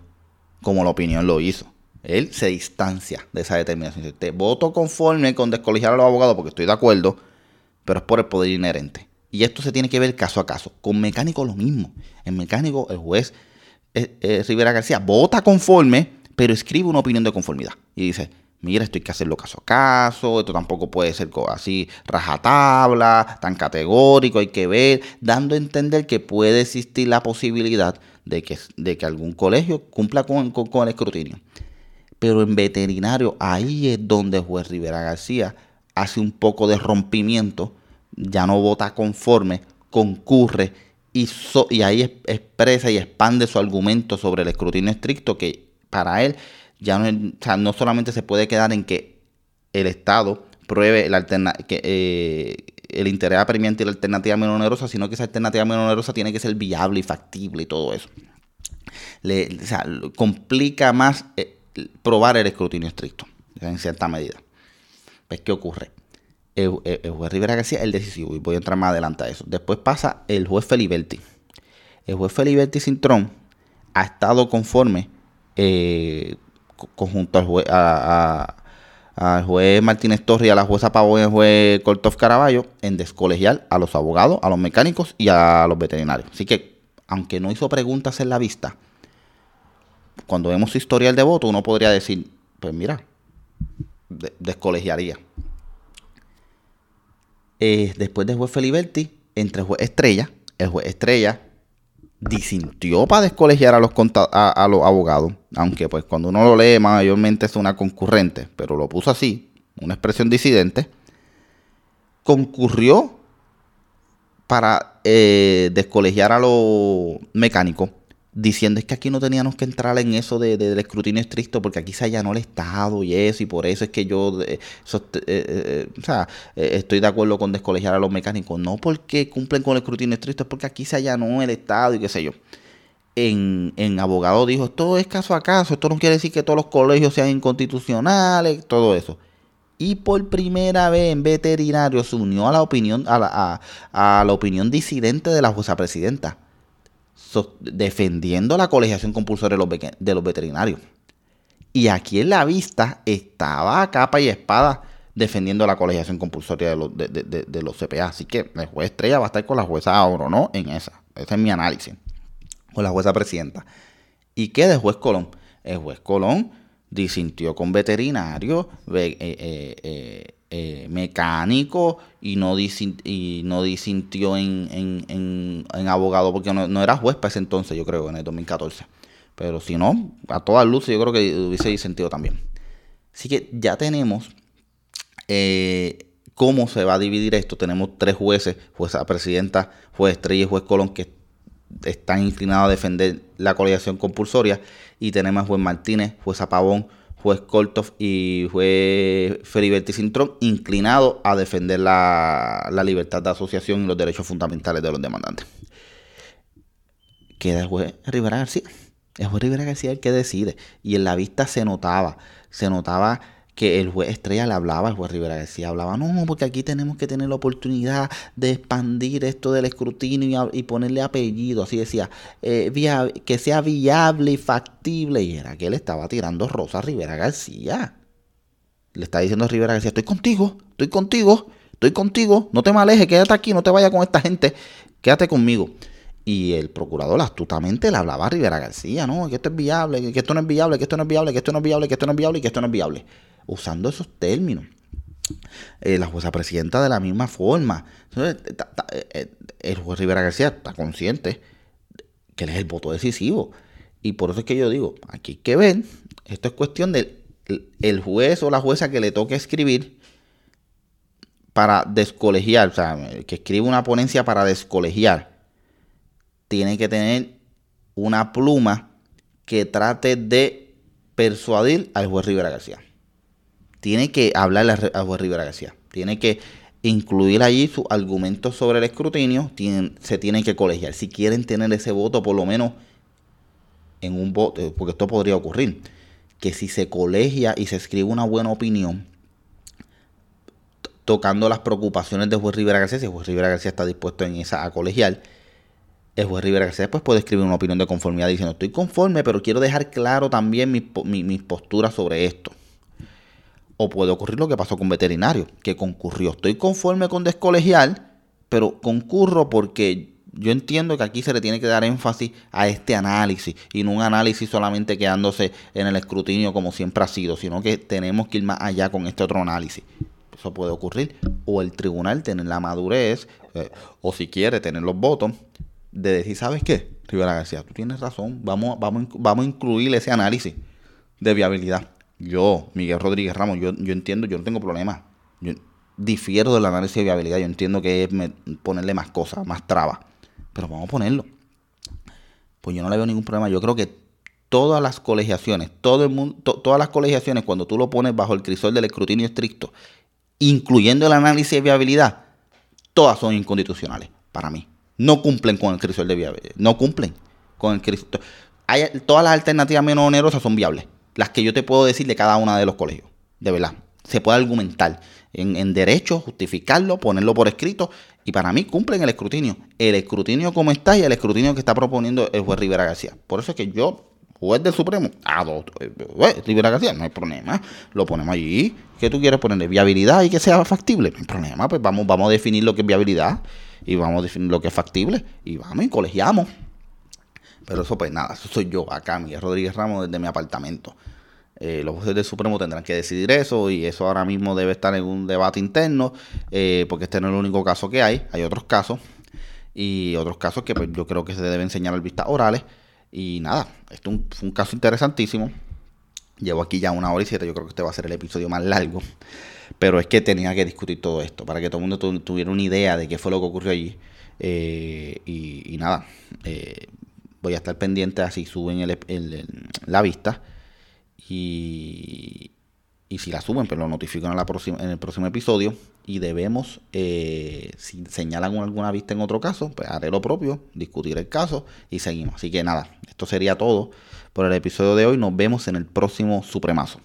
B: como la opinión lo hizo. Él se distancia de esa determinación. Te voto conforme con descolegiar a los abogados porque estoy de acuerdo, pero es por el poder inherente. Y esto se tiene que ver caso a caso. Con mecánico lo mismo. En mecánico el juez eh, eh, Rivera García vota conforme, pero escribe una opinión de conformidad. Y dice, mira, esto hay que hacerlo caso a caso, esto tampoco puede ser así rajatabla, tan categórico, hay que ver, dando a entender que puede existir la posibilidad de que, de que algún colegio cumpla con, con el escrutinio. Pero en veterinario, ahí es donde el juez Rivera García hace un poco de rompimiento ya no vota conforme, concurre y, ahí expresa y expande su argumento sobre el escrutinio estricto que para él ya no, no solamente se puede quedar en que el Estado pruebe el, que, eh, el interés apremiante y la alternativa menos onerosa, sino que esa alternativa menos onerosa tiene que ser viable y factible y todo eso. Le, complica más eh, probar el escrutinio estricto, en cierta medida. ¿Ves qué ocurre? el, juez Rivera García el decisivo, y voy a entrar más adelante a eso. Después pasa el juez Feliberti. El juez Feliberti Cintrón ha estado conforme eh, conjunto al juez, Martínez Torres y a la jueza Pavón y al juez Cortov Caraballo en descolegiar a los abogados, a los mecánicos y a los veterinarios. Así que, aunque no hizo preguntas en la vista, cuando vemos su historial de voto, uno podría decir, pues mira, descolegiaría. Eh, después del juez Feliberti, entre el juez Estrella, el juez Estrella disintió para descolegiar a los, a, los abogados, aunque pues cuando uno lo lee mayormente es una concurrente, pero lo puso así, una expresión disidente, concurrió para eh, descolegiar a los mecánicos diciendo es que aquí no teníamos que entrar en eso de, del escrutinio estricto porque aquí se allanó el Estado y eso y por eso es que yo eh, eh, eh, estoy de acuerdo con descolegiar a los mecánicos no porque cumplen con el escrutinio estricto es porque aquí se allanó el Estado y qué sé yo. En, en abogado dijo esto es caso a caso esto no quiere decir que todos los colegios sean inconstitucionales todo eso. Y por primera vez en veterinario se unió a la opinión a la, a la opinión disidente de la jueza presidenta defendiendo la colegiación compulsoria de los, veterinarios. Y aquí en la vista estaba a capa y espada defendiendo la colegiación compulsoria de los, de, los CPA. Así que el juez Estrella va a estar con la jueza Oro, ¿no? En esa. Ese es mi análisis. Con la jueza presidenta. ¿Y qué de juez Colón? El juez Colón disintió con veterinario, eh, eh, eh, mecánico y no, disintió en, en, abogado, porque no, era juez para ese entonces, yo creo, en el 2014. Pero si no, a todas luces, yo creo que hubiese disentido también. Así que ya tenemos eh, cómo se va a dividir esto. Tenemos tres jueces, jueza presidenta, juez Estrella y juez Colón, que están inclinados a defender la colegiación compulsoria. Y tenemos a juez Martínez, jueza Pavón, juez Kortov y juez Feliberti Cintrón inclinados a defender la, libertad de asociación y los derechos fundamentales de los demandantes. Queda el juez Rivera García. El juez Rivera García el que decide. Y en la vista se notaba, se notaba que el juez Estrella le hablaba, el juez Rivera decía, hablaba, no, porque aquí tenemos que tener la oportunidad de expandir esto del escrutinio y, ponerle apellido, así decía, eh, que sea viable y factible. Y era que él estaba tirando Rosa Rivera García. Le está diciendo a Rivera García, estoy contigo, estoy contigo, estoy contigo, no te me alejes, quédate aquí, no te vayas con esta gente, quédate conmigo. Y el procurador astutamente le hablaba a Rivera García, ¿no? Que esto es viable, que esto no es viable, que esto no es viable, que esto no es viable, que esto no es viable y que esto no es viable. Usando esos términos. Eh, la jueza presidenta de la misma forma. Eh, eh, el juez Rivera García está consciente que él es el voto decisivo. Y por eso es que yo digo, aquí hay que ver, esto es cuestión del el juez o la jueza que le toque escribir para descolegiar, o sea, que escribe una ponencia para descolegiar, tiene que tener una pluma que trate de persuadir al juez Rivera García. Tiene que hablarle al juez Rivera García. Tiene que incluir allí sus argumentos sobre el escrutinio. se tiene que colegiar. Si quieren tener ese voto, por lo menos en un voto, porque esto podría ocurrir, que si se colegia y se escribe una buena opinión, tocando las preocupaciones de juez Rivera García, si juez Rivera García está dispuesto en esa a colegiar, el juez Rivera García después puede escribir una opinión de conformidad diciendo estoy conforme, pero quiero dejar claro también mis mi, posturas sobre esto. O puede ocurrir lo que pasó con veterinario, que concurrió. Estoy conforme con descolegiar, pero concurro porque yo entiendo que aquí se le tiene que dar énfasis a este análisis y no un análisis solamente quedándose en el escrutinio como siempre ha sido, sino que tenemos que ir más allá con este otro análisis. Eso puede ocurrir. O el tribunal tener la madurez, eh, o si quiere tener los votos, de decir, ¿sabes qué? Rivera García, tú tienes razón, vamos, vamos, vamos a incluir ese análisis de viabilidad. Yo, Miguel Rodríguez Ramos, yo, yo entiendo, yo no tengo problema. Yo difiero del análisis de viabilidad. Yo entiendo que es ponerle más cosas, más trabas. Pero vamos a ponerlo. Pues yo no le veo ningún problema. Yo creo que todas las colegiaciones, todo el mundo, todas las colegiaciones, cuando tú lo pones bajo el crisol del escrutinio estricto, incluyendo el análisis de viabilidad, todas son inconstitucionales para mí. No cumplen con el crisol de viabilidad. No cumplen con el crisol. todas las alternativas menos onerosas son viables las que yo te puedo decir de cada una de los colegios. De verdad. Se puede argumentar en, derecho, justificarlo, ponerlo por escrito. Y para mí cumplen el escrutinio. El escrutinio como está y el escrutinio que está proponiendo el juez Rivera García. Por eso es que yo, juez del Supremo, ah, juez Rivera García, no hay problema. Lo ponemos allí. ¿Qué tú quieres ponerle? Viabilidad y que sea factible. No hay problema. Pues vamos, vamos a definir lo que es viabilidad y vamos a definir lo que es factible. Y vamos y colegiamos. Pero eso pues nada, eso soy yo acá, Miguel Rodríguez Ramos, desde mi apartamento. Eh, los jueces del Supremo tendrán que decidir eso y eso ahora mismo debe estar en un debate interno, eh, porque este no es el único caso que hay, hay otros casos y otros casos que pues, yo creo que se deben señalar vistas orales. Y nada, esto fue un caso interesantísimo. Llevo aquí ya una hora y siete, yo creo que este va a ser el episodio más largo. Pero es que tenía que discutir todo esto para que todo el mundo tuviera una idea de qué fue lo que ocurrió allí. Eh, y, nada, voy a estar pendiente así suben la vista. Y, y si la suben, pues lo notifico en, la próxima, en el próximo episodio. Y debemos, eh, si señalan alguna vista en otro caso, pues haré lo propio, discutir el caso y seguimos. Así que nada, esto sería todo por el episodio de hoy. Nos vemos en el próximo Supremazo.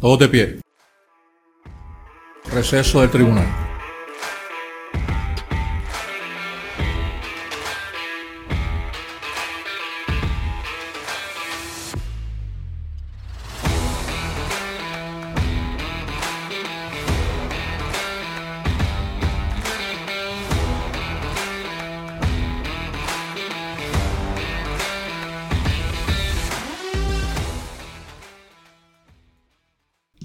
A: Todos de pie. Receso del tribunal.